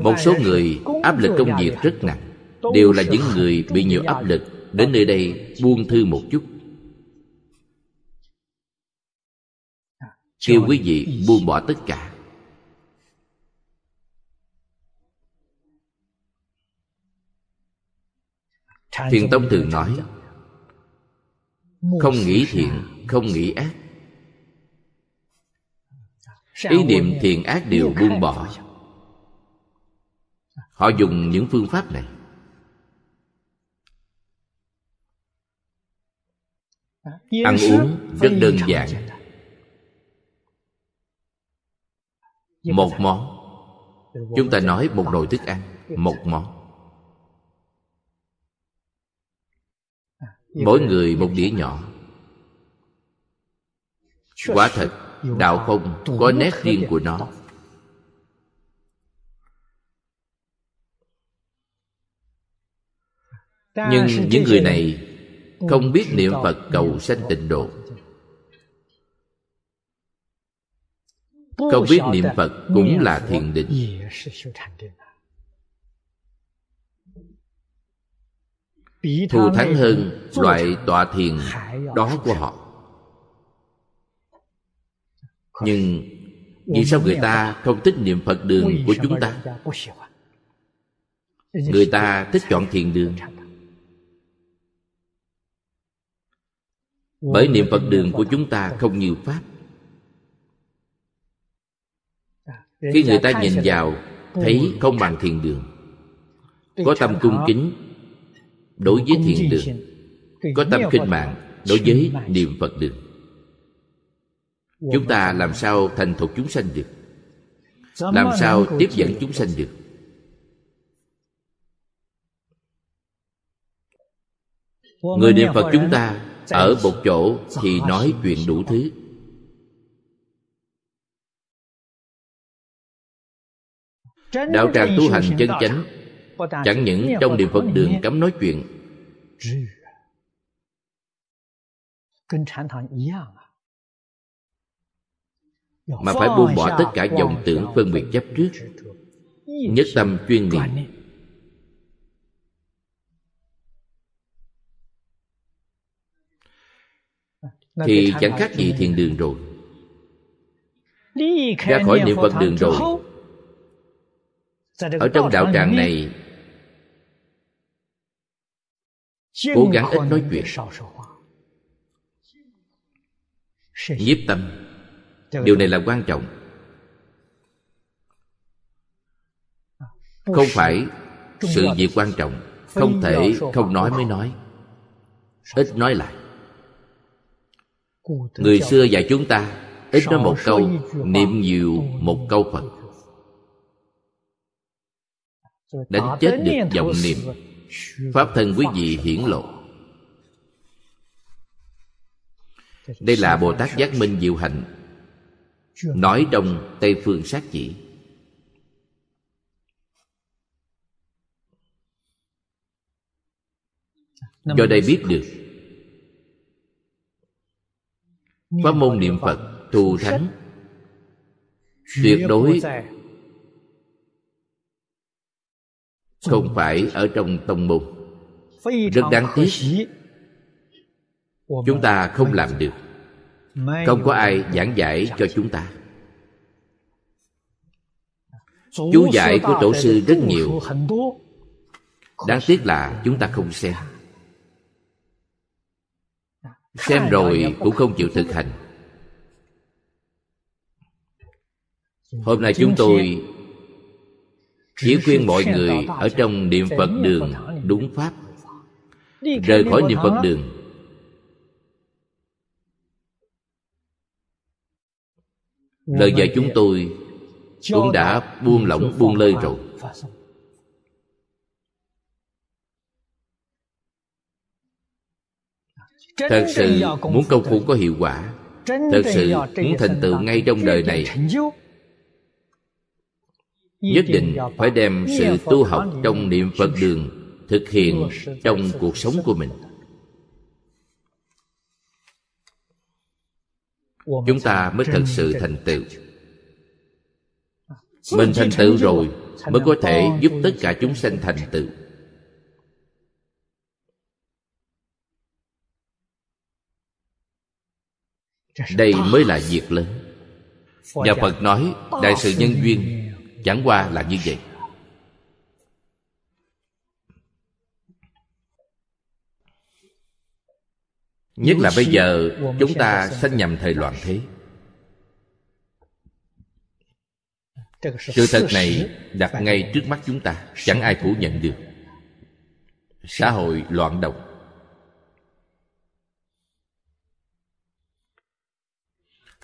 Một số người áp lực công việc rất nặng. đều là những người (laughs) bị nhiều áp lực. đến nơi đây buông thư một chút. Kêu quý vị buông bỏ tất cả thiền tông thường nói không nghĩ thiện không nghĩ ác. Ý niệm thiện ác đều buông bỏ. Họ dùng những phương pháp này. Ăn uống rất đơn giản. một món. chúng ta nói một nồi thức ăn một món mỗi người một đĩa nhỏ. Quả thật, đạo không có nét riêng của nó. Nhưng những người này không biết niệm phật cầu sanh tịnh độ. Không biết niệm phật cũng là thiền định. Thù thắng hơn loại tọa thiền đó của họ. Nhưng vì sao người ta không thích niệm phật đường của chúng ta? Người ta thích chọn thiền đường. Bởi niệm phật đường của chúng ta không nhiều pháp. Khi người ta nhìn vào, thấy không bằng thiền đường, có tâm cung kính đối với thiền đường. Có tâm khinh mạng đối với niệm phật đường. Chúng ta làm sao thành thục chúng sanh được? Làm sao tiếp dẫn chúng sanh được? Người niệm phật chúng ta ở một chỗ thì nói chuyện đủ thứ. đạo tràng tu hành chân chánh chẳng những trong niệm phật đường cấm nói chuyện, mà phải buông bỏ tất cả dòng tưởng phân biệt chấp trước, nhất tâm chuyên niệm. Thì chẳng khác gì thiền đường rồi. Ra khỏi niệm phật đường rồi. Ở trong đạo tràng này cố gắng ít nói chuyện. nhiếp tâm. điều này là quan trọng. Không phải sự việc quan trọng. Không thể không nói mới nói. Ít nói lại. Người xưa dạy chúng ta ít nói một câu niệm nhiều một câu phật. đánh chết được vọng niệm pháp thân quý vị hiển lộ. Đây là bồ tát giác minh diệu hạnh nói trong tây phương sát chỉ. Do đây biết được, pháp môn niệm phật thù thắng, tuyệt đối không phải ở trong tông môn. Rất đáng tiếc. Chúng ta không làm được. Không có ai giảng giải cho chúng ta. Chú giải của tổ sư rất nhiều. Đáng tiếc là chúng ta không xem. Xem rồi cũng không chịu thực hành. Hôm nay chúng tôi chỉ khuyên mọi người ở trong niệm phật đường đúng pháp. Rời khỏi niệm phật đường. Lời dạy chúng tôi cũng đã buông lỏng buông lơi rồi. thật sự muốn công phu có hiệu quả. Thật sự muốn thành tựu ngay trong đời này nhất định phải đem sự tu học trong niệm phật đường thực hiện trong cuộc sống của mình. Chúng ta mới thật sự thành tựu. Mình thành tựu rồi mới có thể giúp tất cả chúng sanh thành tựu. Đây mới là việc lớn. Nhà phật nói đại sự nhân duyên chẳng qua là như vậy. Nhất là bây giờ chúng ta sanh nhầm thời loạn thế. Sự thật này đặt ngay trước mắt chúng ta, chẳng ai phủ nhận được. Xã hội loạn động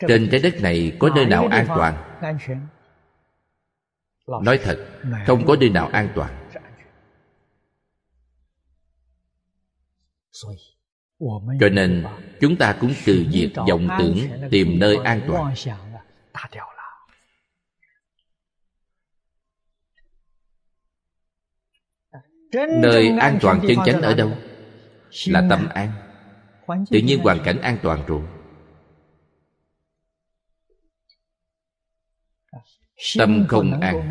trên trái đất này có nơi nào an toàn? Nói thật không có nơi nào an toàn. Cho nên chúng ta cũng từ việc vọng tưởng tìm nơi an toàn. nơi an toàn chân chánh ở đâu? là tâm an. Tự nhiên hoàn cảnh an toàn rồi tâm không an.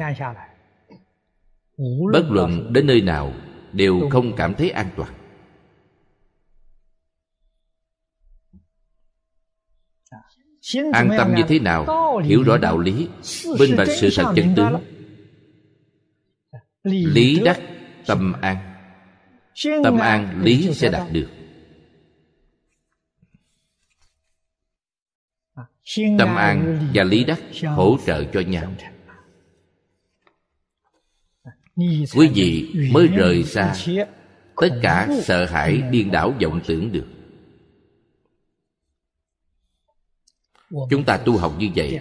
bất luận đến nơi nào đều không cảm thấy an toàn. An tâm như thế nào hiểu rõ đạo lý minh bạch sự thật chân tướng. lý đắc tâm an. Tâm an lý sẽ đạt được tâm an và lý đắc hỗ trợ cho nhau. Quý vị mới rời xa tất cả sợ hãi điên đảo vọng tưởng được. Chúng ta tu học như vậy.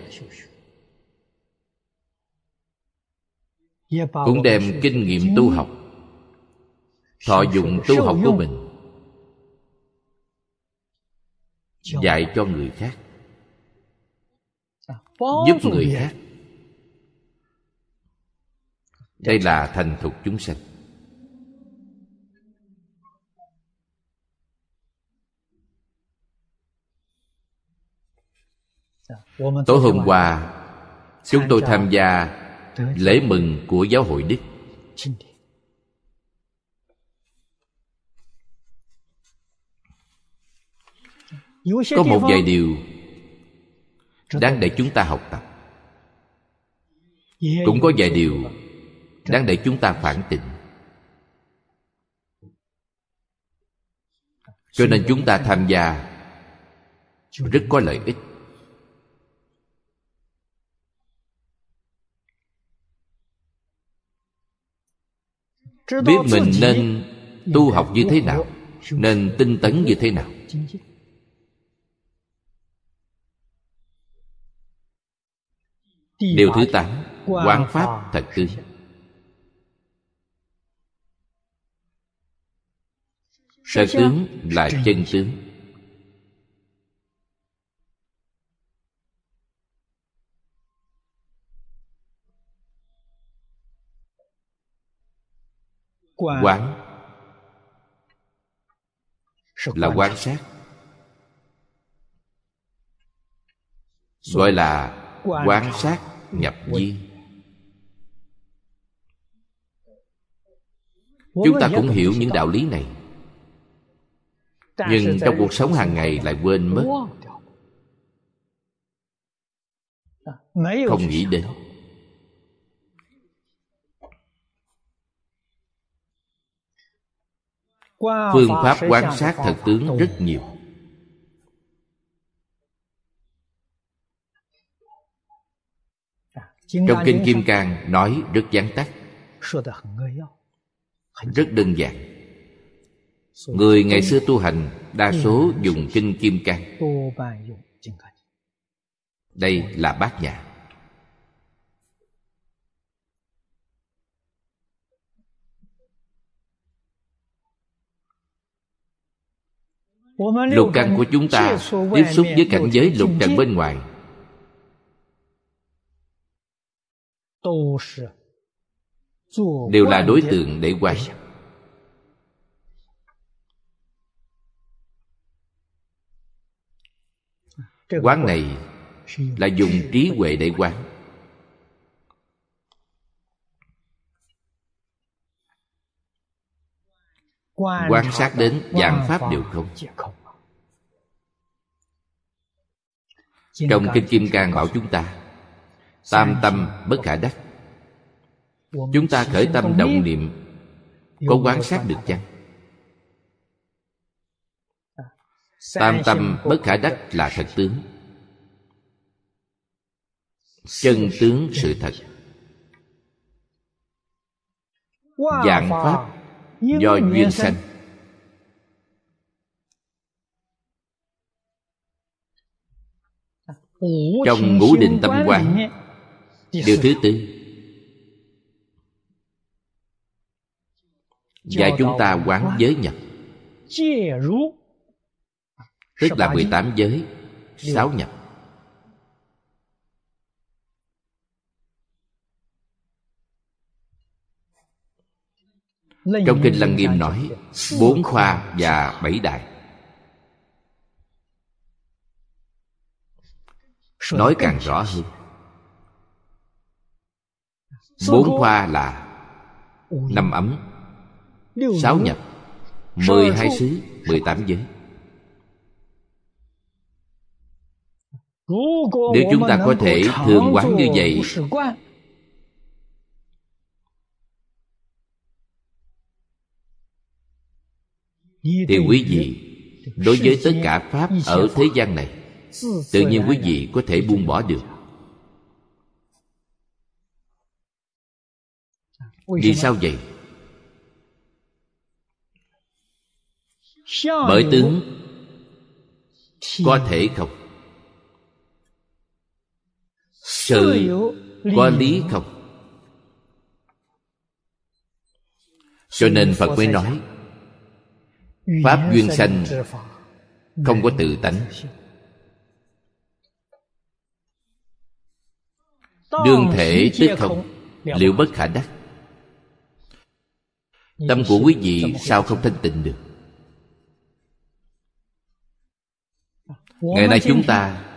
Cũng đem kinh nghiệm tu học. Thọ dụng tu học của mình. Dạy cho người khác giúp người khác. Đây là thành thục chúng sanh. Tối hôm qua chúng tôi tham gia lễ mừng của giáo hội đức. Có một vài điều đáng để chúng ta học tập. Cũng có vài điều đáng để chúng ta phản tỉnh cho nên chúng ta tham gia rất có lợi ích. Biết mình nên tu học như thế nào nên tinh tấn như thế nào điều thứ tám quán pháp thật tướng thật tướng là chân tướng. Quán là quan sát. gọi là quan sát nhập vi chúng ta cũng hiểu những đạo lý này. Nhưng trong cuộc sống hàng ngày lại quên mất. Không nghĩ đến. Phương pháp quan sát thật tướng rất nhiều trong kinh kim cang nói rất gián tắt. rất đơn giản. Người ngày xưa tu hành đa số dùng kinh kim cang. Đây là bát nhã. Lục căn của chúng ta tiếp xúc với cảnh giới lục trần bên ngoài đều là đối tượng để quán quán này là dùng trí huệ để quán. Quan sát đến dạng pháp đều không. Trong kinh kim cang bảo chúng ta tam tâm bất khả đắc. Chúng ta khởi tâm động niệm, có quán sát được chăng? Tam tâm bất khả đắc là thật tướng. Chân tướng sự thật. Dạng pháp do duyên sanh. Trong ngũ định tâm quán điều thứ tư. Dạy chúng ta quán giới nhập. Tức là 18 giới sáu nhập. Trong kinh lăng nghiêm nói bốn khoa và bảy đại nói càng rõ hơn bốn khoa là năm ấm sáu nhập mười hai xứ mười tám giới. Nếu chúng ta có thể thường quán như vậy. thì quý vị đối với tất cả pháp ở thế gian này tự nhiên quý vị có thể buông bỏ được vì sao vậy? Bởi tướng có thể không? Sự có lý không? Cho nên phật mới nói pháp duyên sanh không có tự tánh. đương thể tức không? liệu bất khả đắc tâm của quý vị sao không thanh tịnh được? Ngày nay chúng ta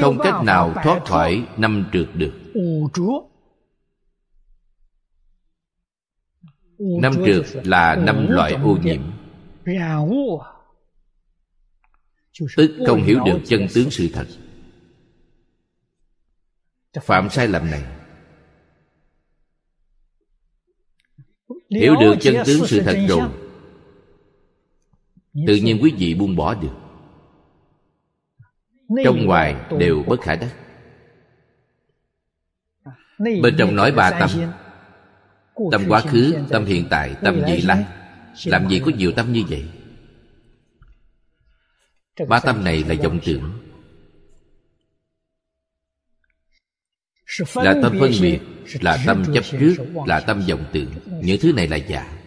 không cách nào thoát khỏi năm trượt được. Năm trượt là năm loại ô nhiễm. Tức không hiểu được chân tướng sự thật. Phạm sai lầm này hiểu được chân tướng sự thật rồi tự nhiên quý vị buông bỏ được. Trong ngoài đều bất khả đắc. Bên trong nói ba tâm. tâm quá khứ tâm hiện tại tâm vị lai làm gì có nhiều tâm như vậy? Ba tâm này là vọng tưởng là tâm phân biệt là tâm chấp trước là tâm vọng tưởng. Những thứ này là giả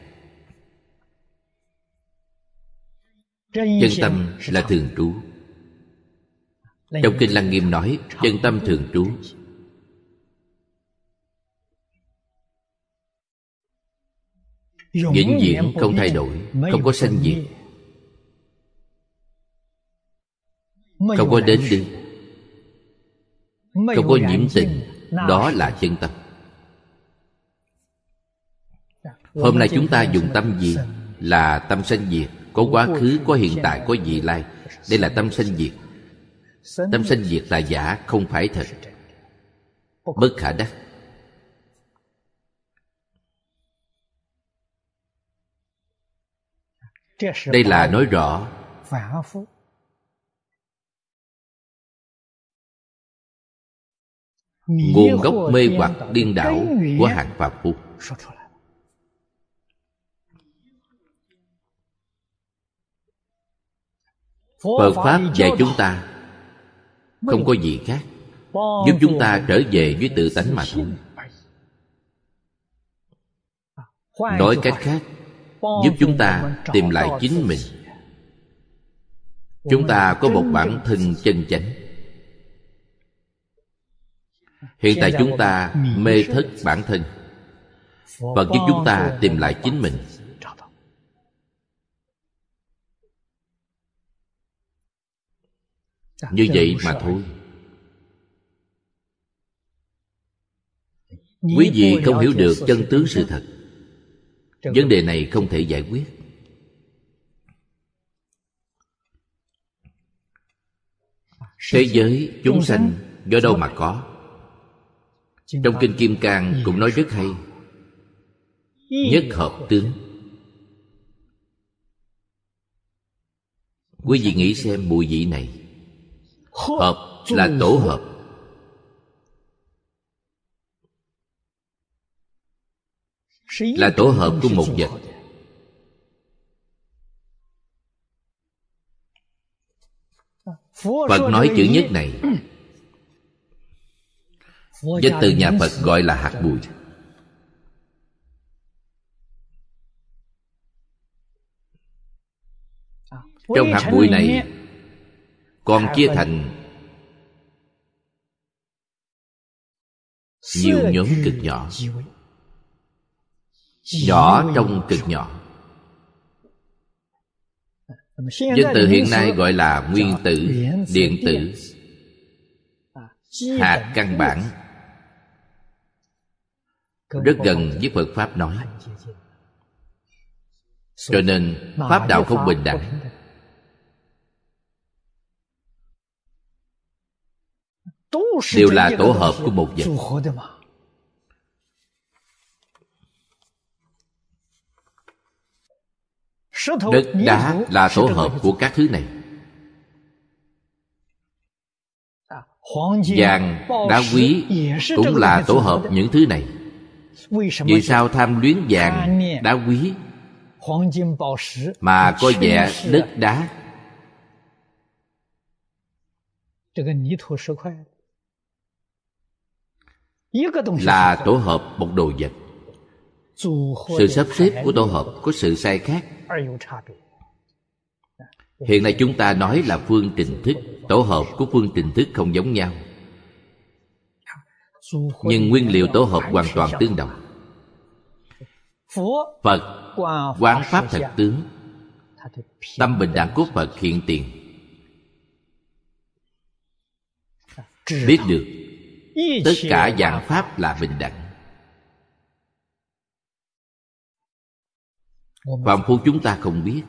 chân tâm là thường trú. Trong kinh lăng nghiêm nói chân tâm thường trú. Vĩnh viễn không thay đổi không có sanh diệt. không có đến đi không có nhiễm tình đó là chân tâm. Hôm nay chúng ta dùng tâm gì? là tâm sanh diệt. Có quá khứ có hiện tại có vị lai? Đây là tâm sanh diệt. Tâm sanh diệt là giả không phải thật. bất khả đắc. Đây là nói rõ nguồn gốc mê hoặc điên đảo của hạng phạm phu Phật Pháp dạy chúng ta Không có gì khác. Giúp chúng ta trở về với tự tánh mà thôi. Nói cách khác Giúp chúng ta tìm lại chính mình. Chúng ta có một bản thân chân chánh Hiện tại chúng ta mê thất bản thân. Phật giúp chúng ta tìm lại chính mình. Như vậy mà thôi. Quý vị không hiểu được chân tướng sự thật. Vấn đề này không thể giải quyết. Thế giới chúng sanh do đâu mà có? Trong kinh kim cang cũng nói rất hay. Nhất hợp tướng. Quý vị nghĩ xem mùi vị này. Hợp là tổ hợp. Là tổ hợp của một vật. phật nói chữ nhất này (clears throat) danh từ nhà phật gọi là hạt bụi. Trong hạt bụi này còn chia thành nhiều nhóm cực nhỏ. nhỏ trong cực nhỏ. danh từ hiện nay gọi là nguyên tử điện tử. hạt căn bản rất gần với phật pháp nói. Cho nên pháp đạo không bình đẳng. Đều là tổ hợp của một vật. Đất đá là tổ hợp của các thứ này. Vàng đá quý cũng là tổ hợp những thứ này vì sao tham luyến vàng đá quý mà có vẻ đất đá? là tổ hợp một đồ vật. sự sắp xếp của tổ hợp có sự sai khác. hiện nay chúng ta nói là phương trình thức tổ hợp của phương trình thức không giống nhau nhưng nguyên liệu tổ hợp hoàn toàn tương đồng. Phật quán pháp thật tướng. Tâm bình đẳng của phật hiện tiền. Biết được tất cả dạng pháp là bình đẳng. Phạm phu chúng ta không biết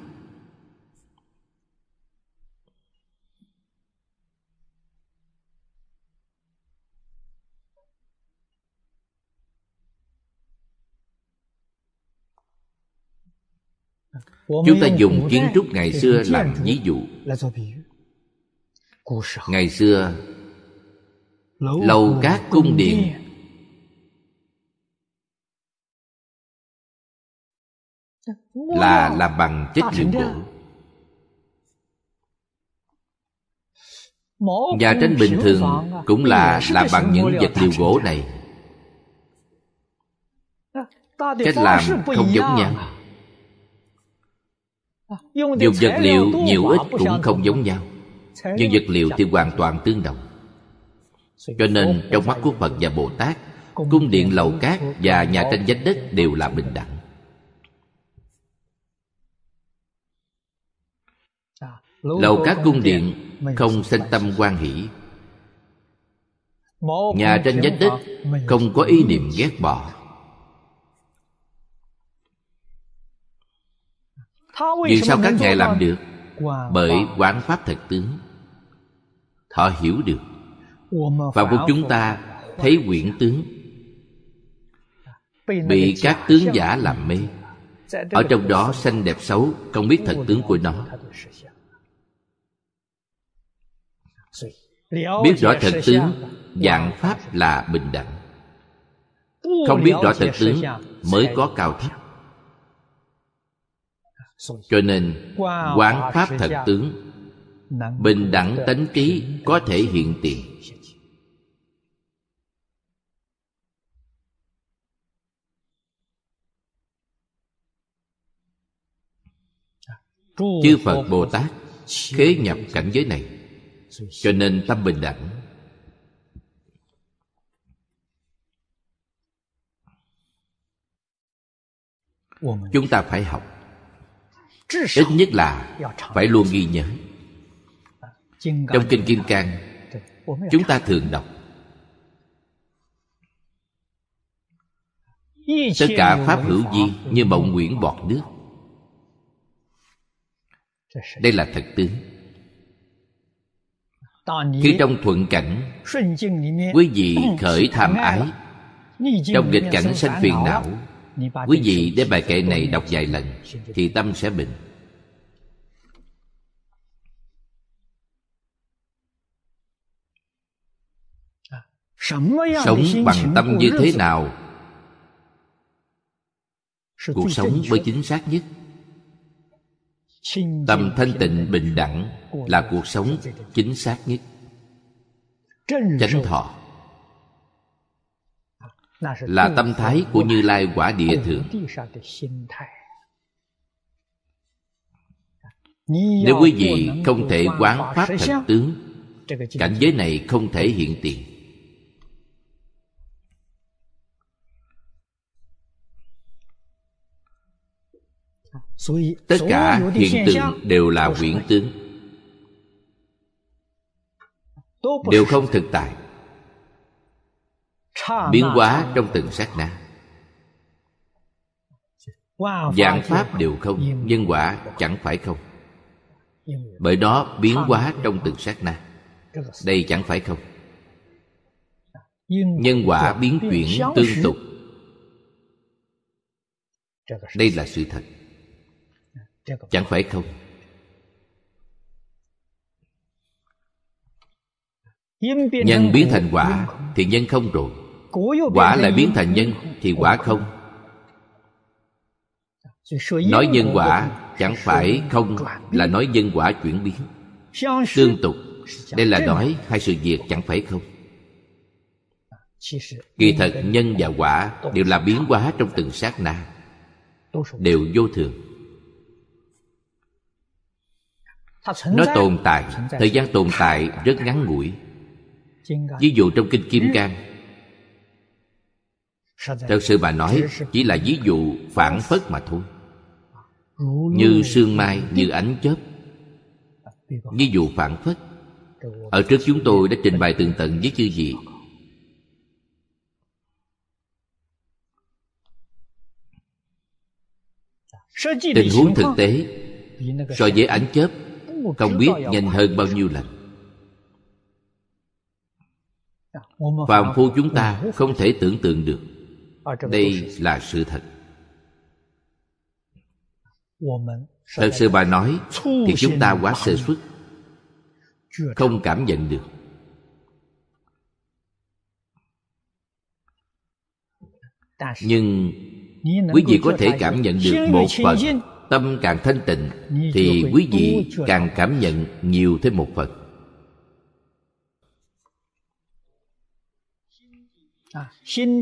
chúng ta dùng kiến trúc ngày xưa làm ví dụ. Ngày xưa lầu các cung điện. là làm bằng chất liệu gỗ nhà tranh bình thường cũng là làm bằng những vật liệu gỗ này. Cách làm không giống nhau dùng vật liệu nhiều ít cũng không giống nhau. Nhưng vật liệu thì hoàn toàn tương đồng. Cho nên trong mắt của phật và bồ tát cung điện lầu cát và nhà tranh vách đất đều là bình đẳng. Lầu cát cung điện không sanh tâm quan hỷ. Nhà tranh vách đất không có ý niệm ghét bỏ vì sao các ngài làm được? Bởi quán pháp thật tướng. Họ hiểu được. Và của chúng ta thấy quyển tướng. bị các tướng giả làm mê. Ở trong đó xanh đẹp xấu không biết thật tướng của nó. biết rõ thật tướng dạng pháp là bình đẳng. Không biết rõ thật tướng mới có cao thấp cho nên quán pháp thật tướng bình đẳng tánh trí có thể hiện tiền. chư phật bồ tát khế nhập cảnh giới này. Cho nên tâm bình đẳng. Chúng ta phải học ít nhất là phải luôn ghi nhớ. Trong kinh kim cang, chúng ta thường đọc, tất cả pháp hữu di như mộng nguyễn bọt nước. Đây là thật tướng. Khi trong thuận cảnh, quý vị khởi tham ái, trong nghịch cảnh sanh phiền não quý vị đem bài kệ này đọc vài lần thì tâm sẽ bình. Sống bằng tâm như thế nào? Cuộc sống mới chính xác nhất. tâm thanh tịnh bình đẳng là cuộc sống chính xác nhất. Chánh thọ là tâm thái của như lai quả địa thượng. nếu quý vị không thể quán pháp thật tướng cảnh giới này không thể hiện tiền tất cả hiện tượng đều là quyển tướng đều không thực tại biến hóa trong từng sát na. Dạng pháp đều không nhân quả chẳng phải không. bởi đó biến hóa trong từng sát na. Đây chẳng phải không. Nhân quả biến chuyển tương tục. Đây là sự thật. Chẳng phải không. Nhân biến thành quả thì nhân không rồi quả lại biến thành nhân thì quả không? Nói nhân quả chẳng phải không là nói nhân quả chuyển biến. Tương tục đây là nói hai sự việc chẳng phải không? Kỳ thật nhân và quả đều là biến hóa trong từng sát na đều vô thường. Nó tồn tại thời gian tồn tại rất ngắn ngủi. Ví dụ trong kinh kim cang thật sự bà nói, chỉ là ví dụ phản phất mà thôi. Như sương mai, như ánh chớp. Ví dụ phản phất. Ở trước chúng tôi đã trình bày tường tận với chư vị. Tình huống thực tế, so với ánh chớp, không biết nhanh hơn bao nhiêu lần. Phàm phu chúng ta không thể tưởng tượng được đây là sự thật. thật sự bà nói thì chúng ta quá sơ xuất không cảm nhận được. nhưng quý vị có thể cảm nhận được một phần tâm càng thanh tịnh thì quý vị càng cảm nhận nhiều thêm một phần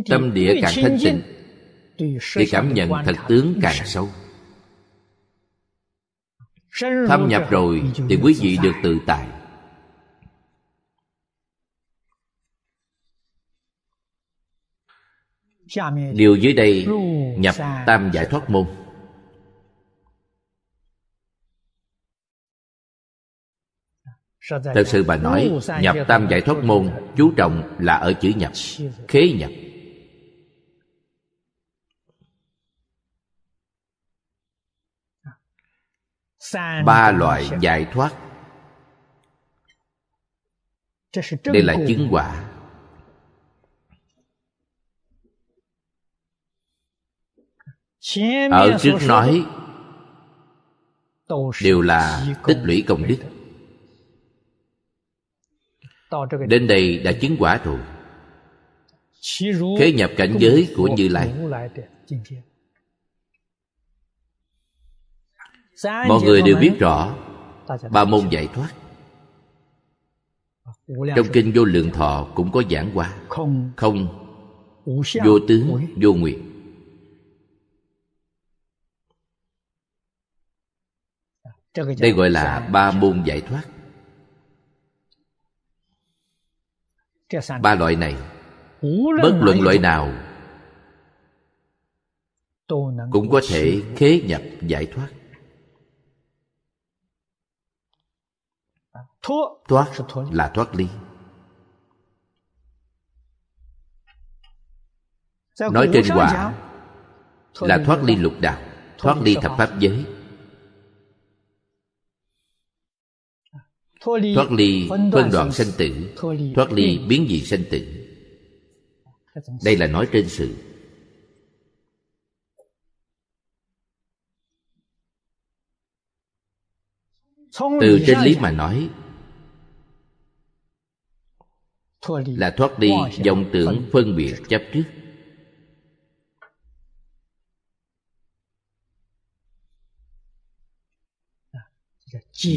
tâm địa càng thanh tịnh thì cảm nhận thật tướng càng sâu. Thâm nhập rồi thì quý vị được tự tại. Điều dưới đây nhập tam giải thoát môn thật sự bà nói, nhập tam giải thoát môn, chú trọng là ở chữ nhập, khế nhập. Ba loại giải thoát. Đây là chứng quả. Ở trước nói, đều là tích lũy công đức đến đây đã chứng quả rồi. Khế nhập cảnh giới của như lai. mọi người đều biết rõ ba môn giải thoát. Trong kinh vô lượng thọ cũng có giảng qua. Không. Vô tướng vô nguyện đây gọi là ba môn giải thoát ba loại này bất luận loại nào cũng có thể khế nhập giải thoát. Thoát là thoát ly. Nói trên quả là thoát ly lục đạo thoát ly thập pháp giới thoát ly phân đoạn sanh tử, thoát ly biến dị sanh tử. Đây là nói trên sự. Từ trên lý mà nói, là thoát đi dòng tưởng phân biệt chấp trước.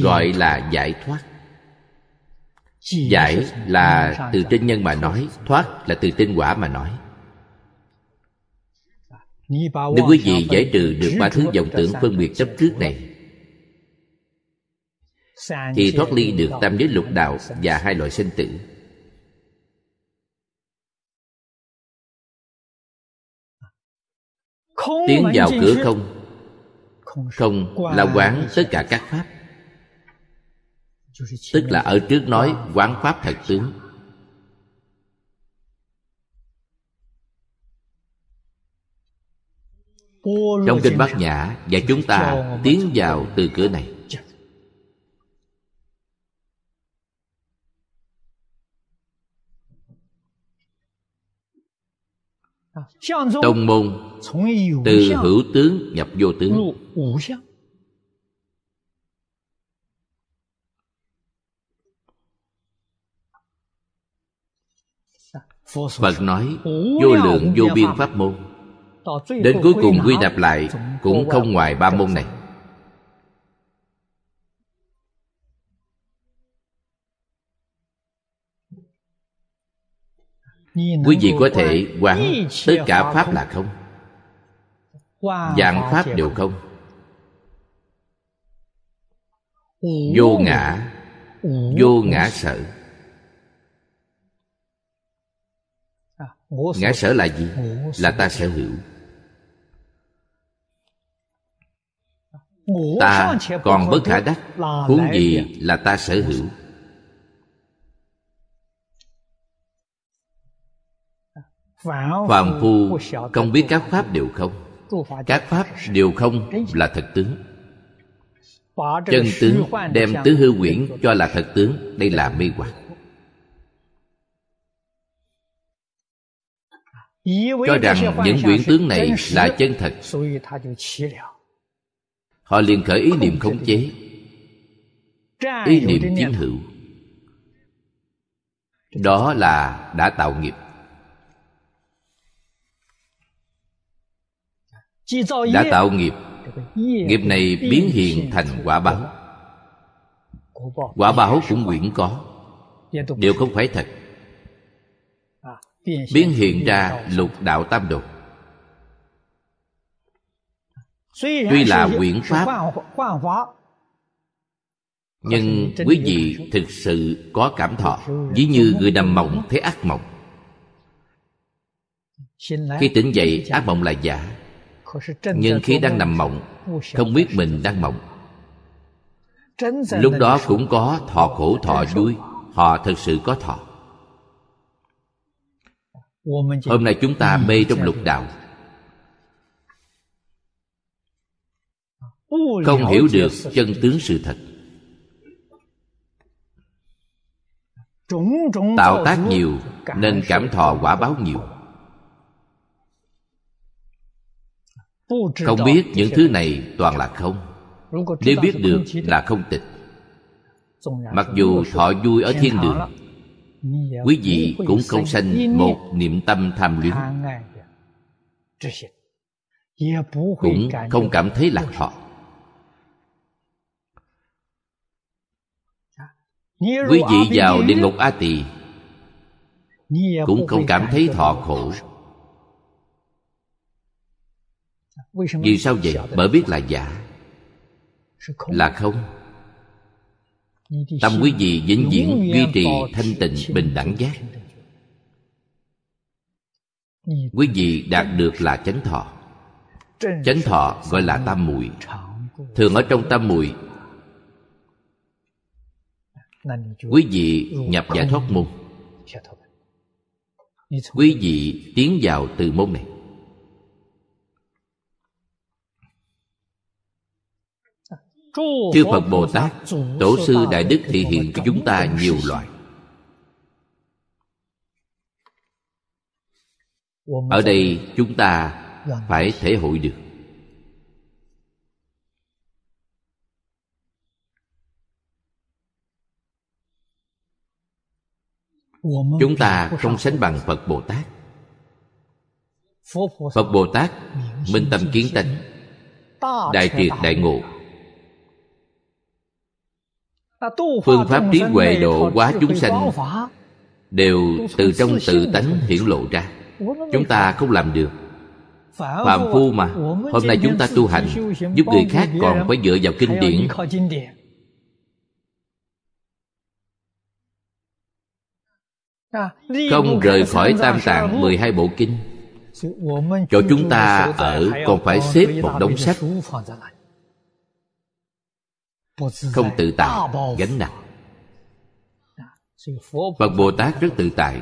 Gọi là giải thoát giải là từ trên nhân mà nói, thoát là từ trên quả mà nói. Nếu quý vị giải trừ được ba thứ vọng tưởng phân biệt chấp trước này, thì thoát ly được tam giới lục đạo và hai loại sinh tử. Tiến vào cửa không? Không, là quán tất cả các pháp tức là ở trước nói quán pháp thật tướng. Trong kinh bát nhã và chúng ta tiến vào từ cửa này. Tông môn từ hữu tướng nhập vô tướng. Phật nói, vô lượng vô biên pháp môn. Đến cuối cùng quy nạp lại cũng không ngoài ba môn này. Quý vị có thể quán tất cả pháp là không? Dạng pháp đều không? Vô ngã vô ngã sở ngã sở là gì? Là ta sở hữu ta còn bất khả đắc. huống gì là ta sở hữu phàm phu không biết các pháp đều không? Các pháp đều không là thật tướng. Chân tướng đem tứ hư quyển cho là thật tướng. Đây là mê hoặc cho rằng những quyển tướng này là chân thật。họ liền khởi ý niệm khống chế ý niệm chiếm hữu。Đó là đã tạo nghiệp。đã tạo nghiệp。nghiệp này biến hiện thành quả báo。quả báo cũng quyển có đều không phải thật biến hiện ra lục đạo tam đồ. Tuy là quyển pháp, nhưng quý vị thực sự có cảm thọ, ví như người nằm mộng thấy ác mộng. Khi tỉnh dậy, ác mộng là giả. Nhưng khi đang nằm mộng, không biết mình đang mộng. Lúc đó cũng có thọ khổ thọ vui, họ thực sự có thọ hôm nay chúng ta mê trong lục đạo. Không hiểu được chân tướng sự thật. Tạo tác nhiều nên cảm thọ quả báo nhiều. Không biết những thứ này toàn là không. Nếu biết được là không tịch. Mặc dù thọ vui ở thiên đường quý vị cũng không sanh một niệm tâm tham luyến. Cũng không cảm thấy lạc thọ. Quý vị vào địa ngục a tỳ, cũng không cảm thấy thọ khổ. Vì sao vậy? Bởi biết là giả. Là không tâm quý vị vĩnh viễn duy trì thanh tịnh bình đẳng giác. Quý vị đạt được là chánh thọ. Chánh thọ gọi là tam muội. thường ở trong tam muội quý vị nhập giải thoát môn. Quý vị tiến vào từ môn này chư phật bồ tát, tổ sư đại đức thị hiện cho chúng ta nhiều loại. Ở đây chúng ta phải thể hội được. Chúng ta không sánh bằng phật bồ tát. Phật bồ tát minh tâm kiến tánh, đại triệt đại ngộ phương pháp trí huệ độ quá chúng sanh đều từ trong tự tánh hiển lộ ra. Chúng ta không làm được. Phàm phu mà hôm nay chúng ta tu hành giúp người khác còn phải dựa vào kinh điển. không rời khỏi tam tạng 12 bộ kinh. Chỗ chúng ta ở còn phải xếp một đống sách không tự tại, gánh nặng. Phật bồ tát rất tự tại.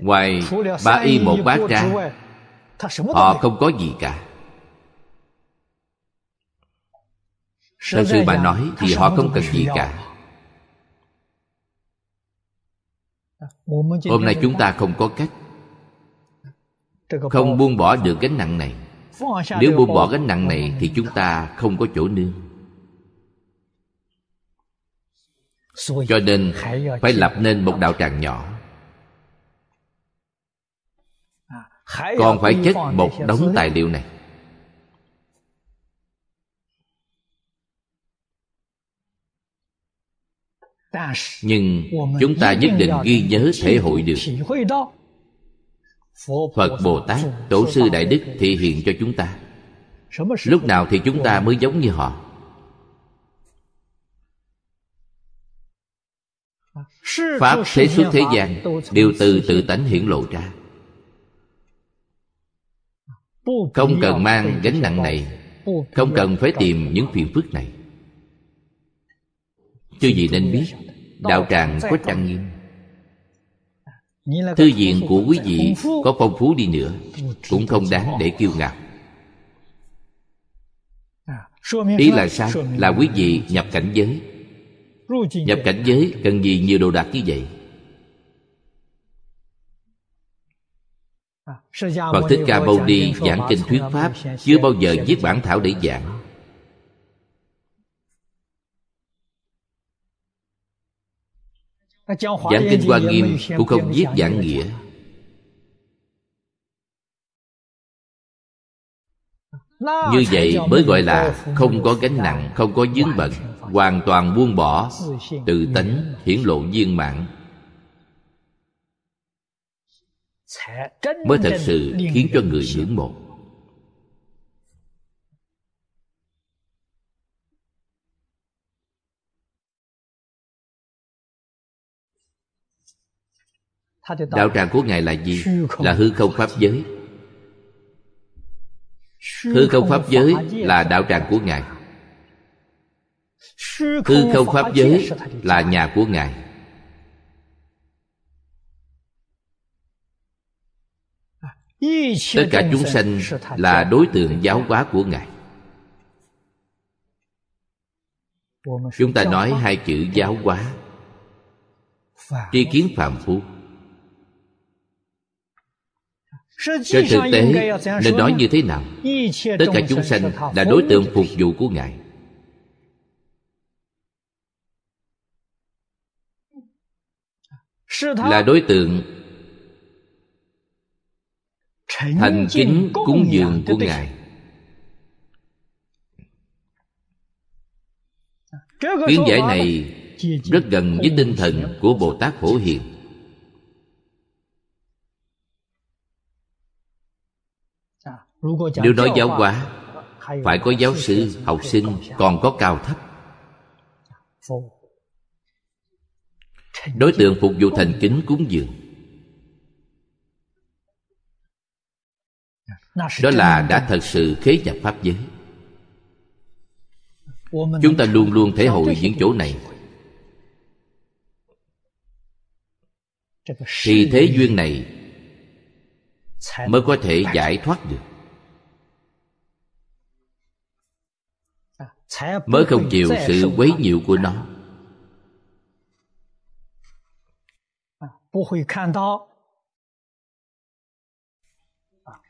Ngoài ba y một bát ra, họ không có gì cả. Thật sự mà nói thì họ không cần gì cả. Hôm nay chúng ta không có cách, không buông bỏ được gánh nặng này nếu buông bỏ gánh nặng này thì chúng ta không có chỗ nương. Cho nên phải lập nên một đạo tràng nhỏ. Còn phải chất một đống tài liệu này. Nhưng chúng ta nhất định ghi nhớ thể hội được phật bồ tát tổ sư đại đức thể hiện cho chúng ta. Lúc nào thì chúng ta mới giống như họ? Pháp thế xuất thế gian đều từ tự tánh hiển lộ ra. Không cần mang gánh nặng này không cần phải tìm những phiền phức này. Chứ gì nên biết đạo tràng có trang nghiêm thư viện của quý vị có phong phú đi nữa cũng không đáng để kiêu ngạo. Ý là sao? Là quý vị nhập cảnh giới. Nhập cảnh giới cần gì nhiều đồ đạc như vậy? Phật Thích Ca Mâu Ni giảng kinh thuyết Pháp Chưa bao giờ viết bản thảo để giảng Giảng kinh Hoa Nghiêm cũng không viết giảng nghĩa. Như vậy mới gọi là không có gánh nặng, không có dướng bận Hoàn toàn buông bỏ Tự tánh hiển lộ viên mạng mới thật sự khiến cho người ngưỡng mộ đạo tràng của ngài là gì? Là hư không pháp giới. Hư không pháp giới là đạo tràng của ngài. Hư không pháp giới là nhà của ngài. Tất cả chúng sanh là đối tượng giáo hóa của ngài. Chúng ta nói hai chữ giáo hóa. Tri kiến phạm phu trên thực tế nên nói như thế nào? Tất cả chúng sanh là đối tượng phục vụ của ngài. Là đối tượng thành kính cúng dường của ngài. Kiến giải này rất gần với tinh thần của bồ tát phổ hiền nếu nói giáo hóa phải có giáo sư học sinh còn có cao thấp. Đối tượng phục vụ thành kính cúng dường. Đó là đã thật sự khế nhập pháp giới. Chúng ta luôn luôn thể hội những chỗ này. Thì thế duyên này mới có thể giải thoát được mới không chịu sự quấy nhiễu của nó.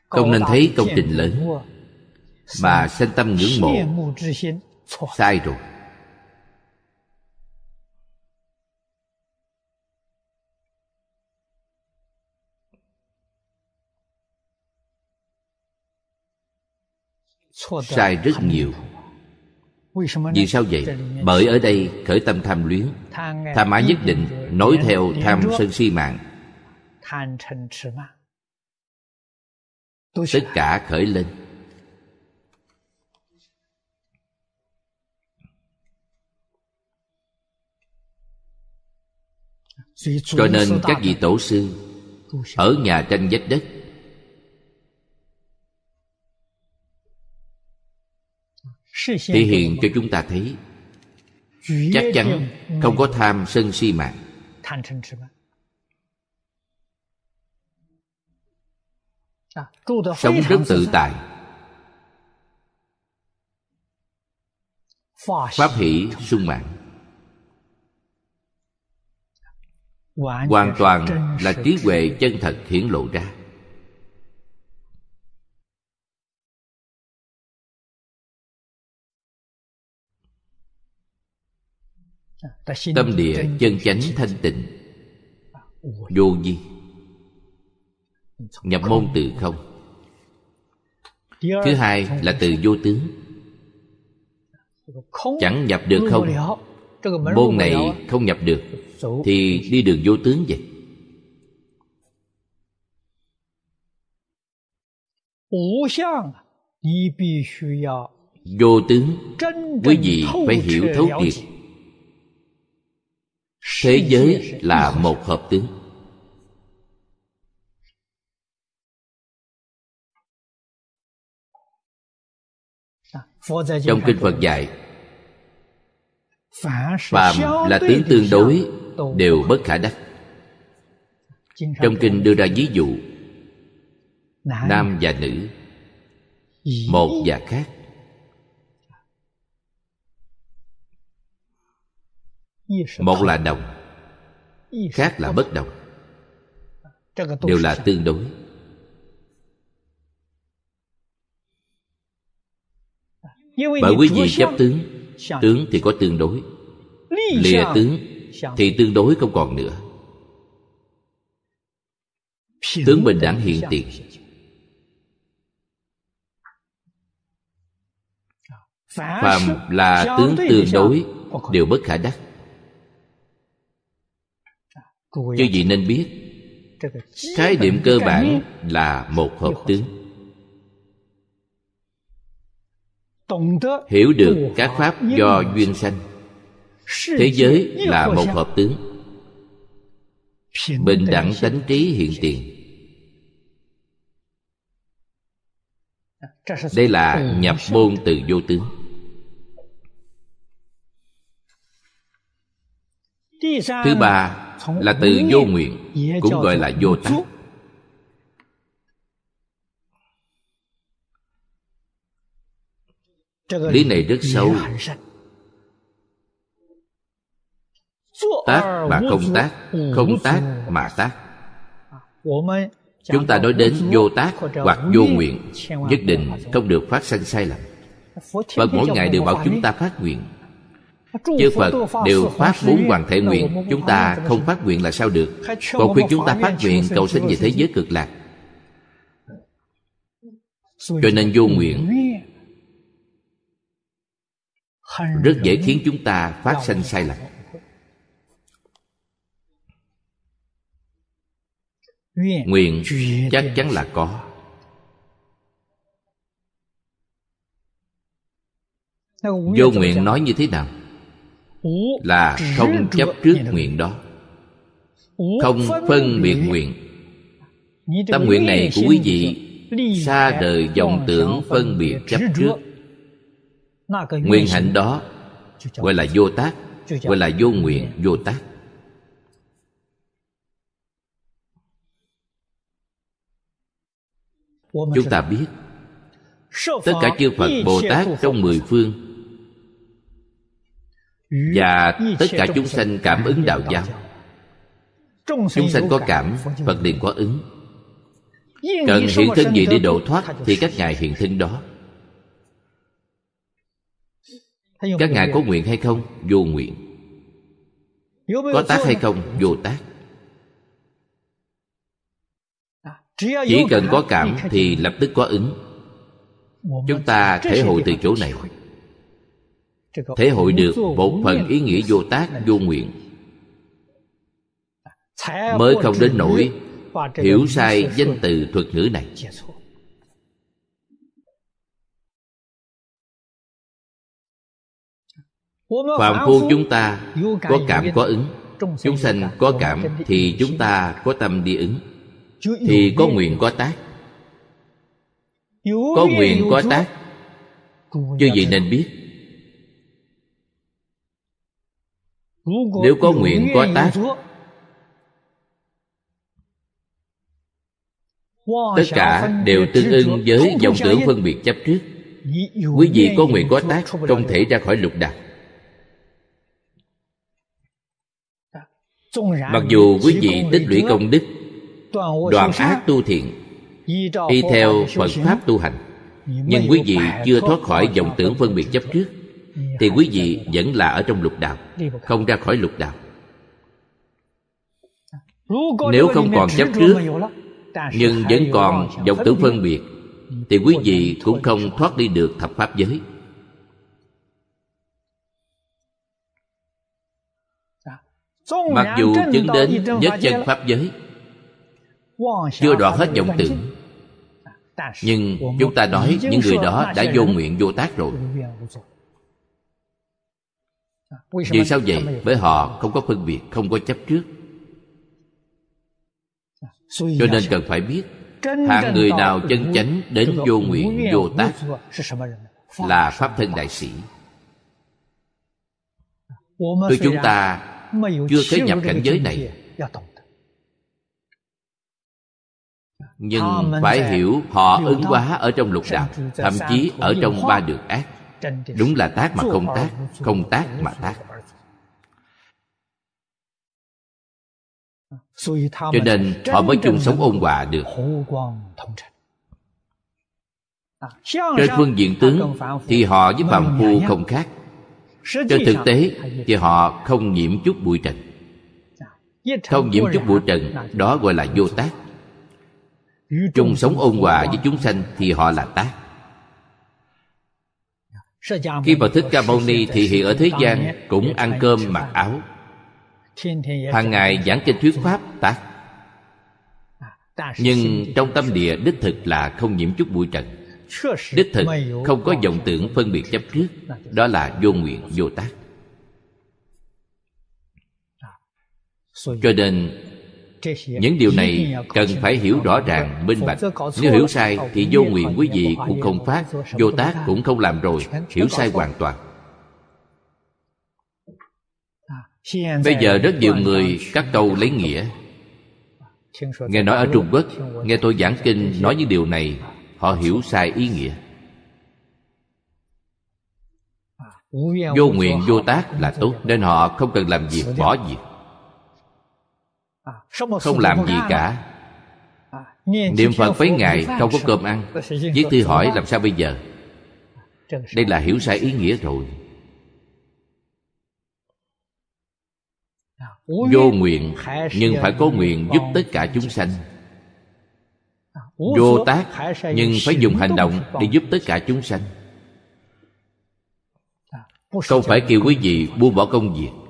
Không nên thấy công trình lớn. mà sanh tâm ngưỡng mộ. sai rồi. Sai rất nhiều vì sao vậy? bởi ở đây khởi tâm tham luyến. Tham ái nhất định nối theo tham sân si mạng. Tất cả khởi lên. Cho nên các vị tổ sư ở nhà tranh vách đất thể hiện cho chúng ta thấy chắc chắn không có tham sân si mạng sống rất tự tại. Pháp hỷ sung mãn. Hoàn toàn là trí huệ chân thật hiển lộ ra tâm địa chân chánh thanh tịnh. Vô vi. Nhập môn từ không. Thứ hai là từ vô tướng. Chẳng nhập được không? môn này không nhập được thì đi đường vô tướng vậy. Vô tướng. Quý vị phải hiểu thấu triệt thế giới là một hợp tướng. Trong kinh phật dạy, phàm là tướng tương đối đều bất khả đắc. Trong kinh đưa ra ví dụ, nam và nữ, một và khác. Một là đồng. khác là bất đồng. Đều là tương đối. Bởi quý vị chấp tướng tướng thì có tương đối. Lìa tướng thì tương đối không còn nữa. Tướng bình đẳng hiện tiền. Phàm là tướng tương đối đều bất khả đắc chư vị nên biết khái niệm cơ bản là một hợp tướng. Hiểu được các pháp do duyên sanh. thế giới là một hợp tướng. Bình đẳng tánh trí hiện tiền. Đây là nhập môn từ vô tướng thứ ba là từ vô nguyện cũng gọi là vô tác lý này rất sâu tác mà không tác không tác mà tác. Chúng ta nói đến vô tác hoặc vô nguyện nhất định không được phát sinh sai lầm. Phật mỗi ngày đều bảo chúng ta phát nguyện chư phật đều phát bốn hoàng thể nguyện, chúng ta không phát nguyện là sao được? Còn khuyên chúng ta phát nguyện, cầu sinh về thế giới cực lạc. Cho nên vô nguyện rất dễ khiến chúng ta phát sinh sai lầm. Nguyện chắc chắn là có. Vô nguyện nói như thế nào? Là không chấp trước nguyện đó. Không phân biệt nguyện. Tâm nguyện này của quý vị xa đời vọng tưởng phân biệt chấp trước. Nguyện hạnh đó gọi là vô tác gọi là vô nguyện vô tác. Chúng ta biết tất cả chư phật bồ tát trong mười phương và tất cả chúng sanh cảm ứng đạo giáo. chúng sanh có cảm phật liền có ứng. Cần hiện thân gì để độ thoát thì các ngài hiện thân đó. Các ngài có nguyện hay không? Vô nguyện. Có tác hay không? Vô tác. Chỉ cần có cảm thì lập tức có ứng. Chúng ta thể hội từ chỗ này thể hội được một phần ý nghĩa vô tác vô nguyện. Mới không đến nỗi hiểu sai danh từ thuật ngữ này. Phạm phu chúng ta có cảm có ứng. Chúng sanh có cảm thì chúng ta có tâm đi ứng. Thì có nguyện có tác. Có nguyện có tác. Chứ gì nên biết nếu có nguyện có tác tất cả đều tương ưng với dòng tưởng phân biệt chấp trước. Quý vị có nguyện có tác không thể ra khỏi lục đạo. Mặc dù quý vị tích lũy công đức đoạn ác tu thiện y theo phật pháp tu hành. Nhưng quý vị chưa thoát khỏi dòng tưởng phân biệt chấp trước thì quý vị vẫn là ở trong lục đạo, không ra khỏi lục đạo. Nếu không còn chấp trước, nhưng vẫn còn dòng tưởng phân biệt, thì quý vị cũng không thoát đi được thập pháp giới. Mặc dù chứng đến nhất chân pháp giới, chưa đoạn hết vọng tưởng, nhưng chúng ta nói những người đó đã vô nguyện vô tác rồi vì sao vậy bởi họ không có phân biệt không có chấp trước. Cho nên cần phải biết hạng người nào chân chánh đến vô nguyện vô tác là pháp thân đại sĩ. Tuy chúng ta chưa tới nhập cảnh giới này. Nhưng phải hiểu họ ứng hóa ở trong lục đạo Thậm chí ở trong ba đường ác Đúng là tác mà không tác Không tác mà tác. Cho nên họ mới chung sống ôn hòa được. Trên phương diện tướng Thì họ với phàm phu không khác. Trên thực tế thì họ không nhiễm chút bụi trần. Không nhiễm chút bụi trần, đó gọi là vô tác. Chung sống ôn hòa với chúng sanh thì họ là tác khi Phật Thích Ca Mâu Ni thì hiện ở thế gian cũng ăn cơm mặc áo. hàng ngày giảng kinh thuyết pháp tác. Nhưng trong tâm địa đích thực là không nhiễm chút bụi trần. Đích thực không có vọng tưởng phân biệt chấp trước. đó là vô nguyện vô tác. Cho nên những điều này cần phải hiểu rõ ràng, minh bạch. Nếu hiểu sai thì vô nguyện quý vị cũng không phát, vô tác cũng không làm rồi, hiểu sai hoàn toàn. Bây giờ rất nhiều người cắt câu lấy nghĩa. Nghe nói ở trung quốc, nghe tôi giảng kinh nói những điều này, họ hiểu sai ý nghĩa. Vô nguyện vô tác là tốt, nên họ không cần làm việc, bỏ việc không làm gì cả. Niệm phật mấy ngày không có cơm ăn. viết thư hỏi làm sao bây giờ? Đây là hiểu sai ý nghĩa rồi. Vô nguyện nhưng phải có nguyện giúp tất cả chúng sanh. vô tác nhưng phải dùng hành động để giúp tất cả chúng sanh. Không phải kêu quý vị buông bỏ công việc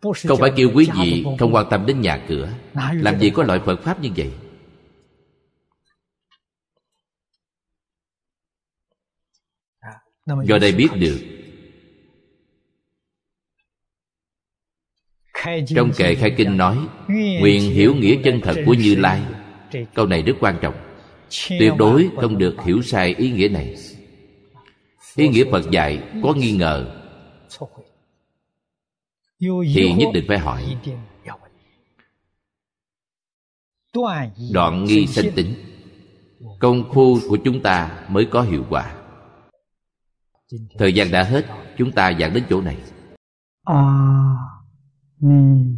không phải kêu quý vị không quan tâm đến nhà cửa. Làm gì có loại phật pháp như vậy? Do đây biết được. Trong kệ khai kinh nói nguyện hiểu nghĩa chân thật của như lai. câu này rất quan trọng. Tuyệt đối không được hiểu sai ý nghĩa này. Ý nghĩa phật dạy có nghi ngờ thì nhất định phải hỏi. Đoạn nghi sanh tính. công phu của chúng ta mới có hiệu quả. Thời gian đã hết chúng ta giảng đến chỗ này. A ni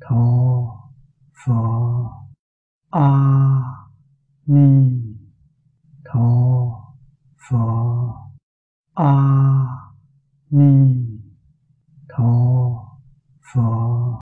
tho pho a ni tho pho a ni tho phật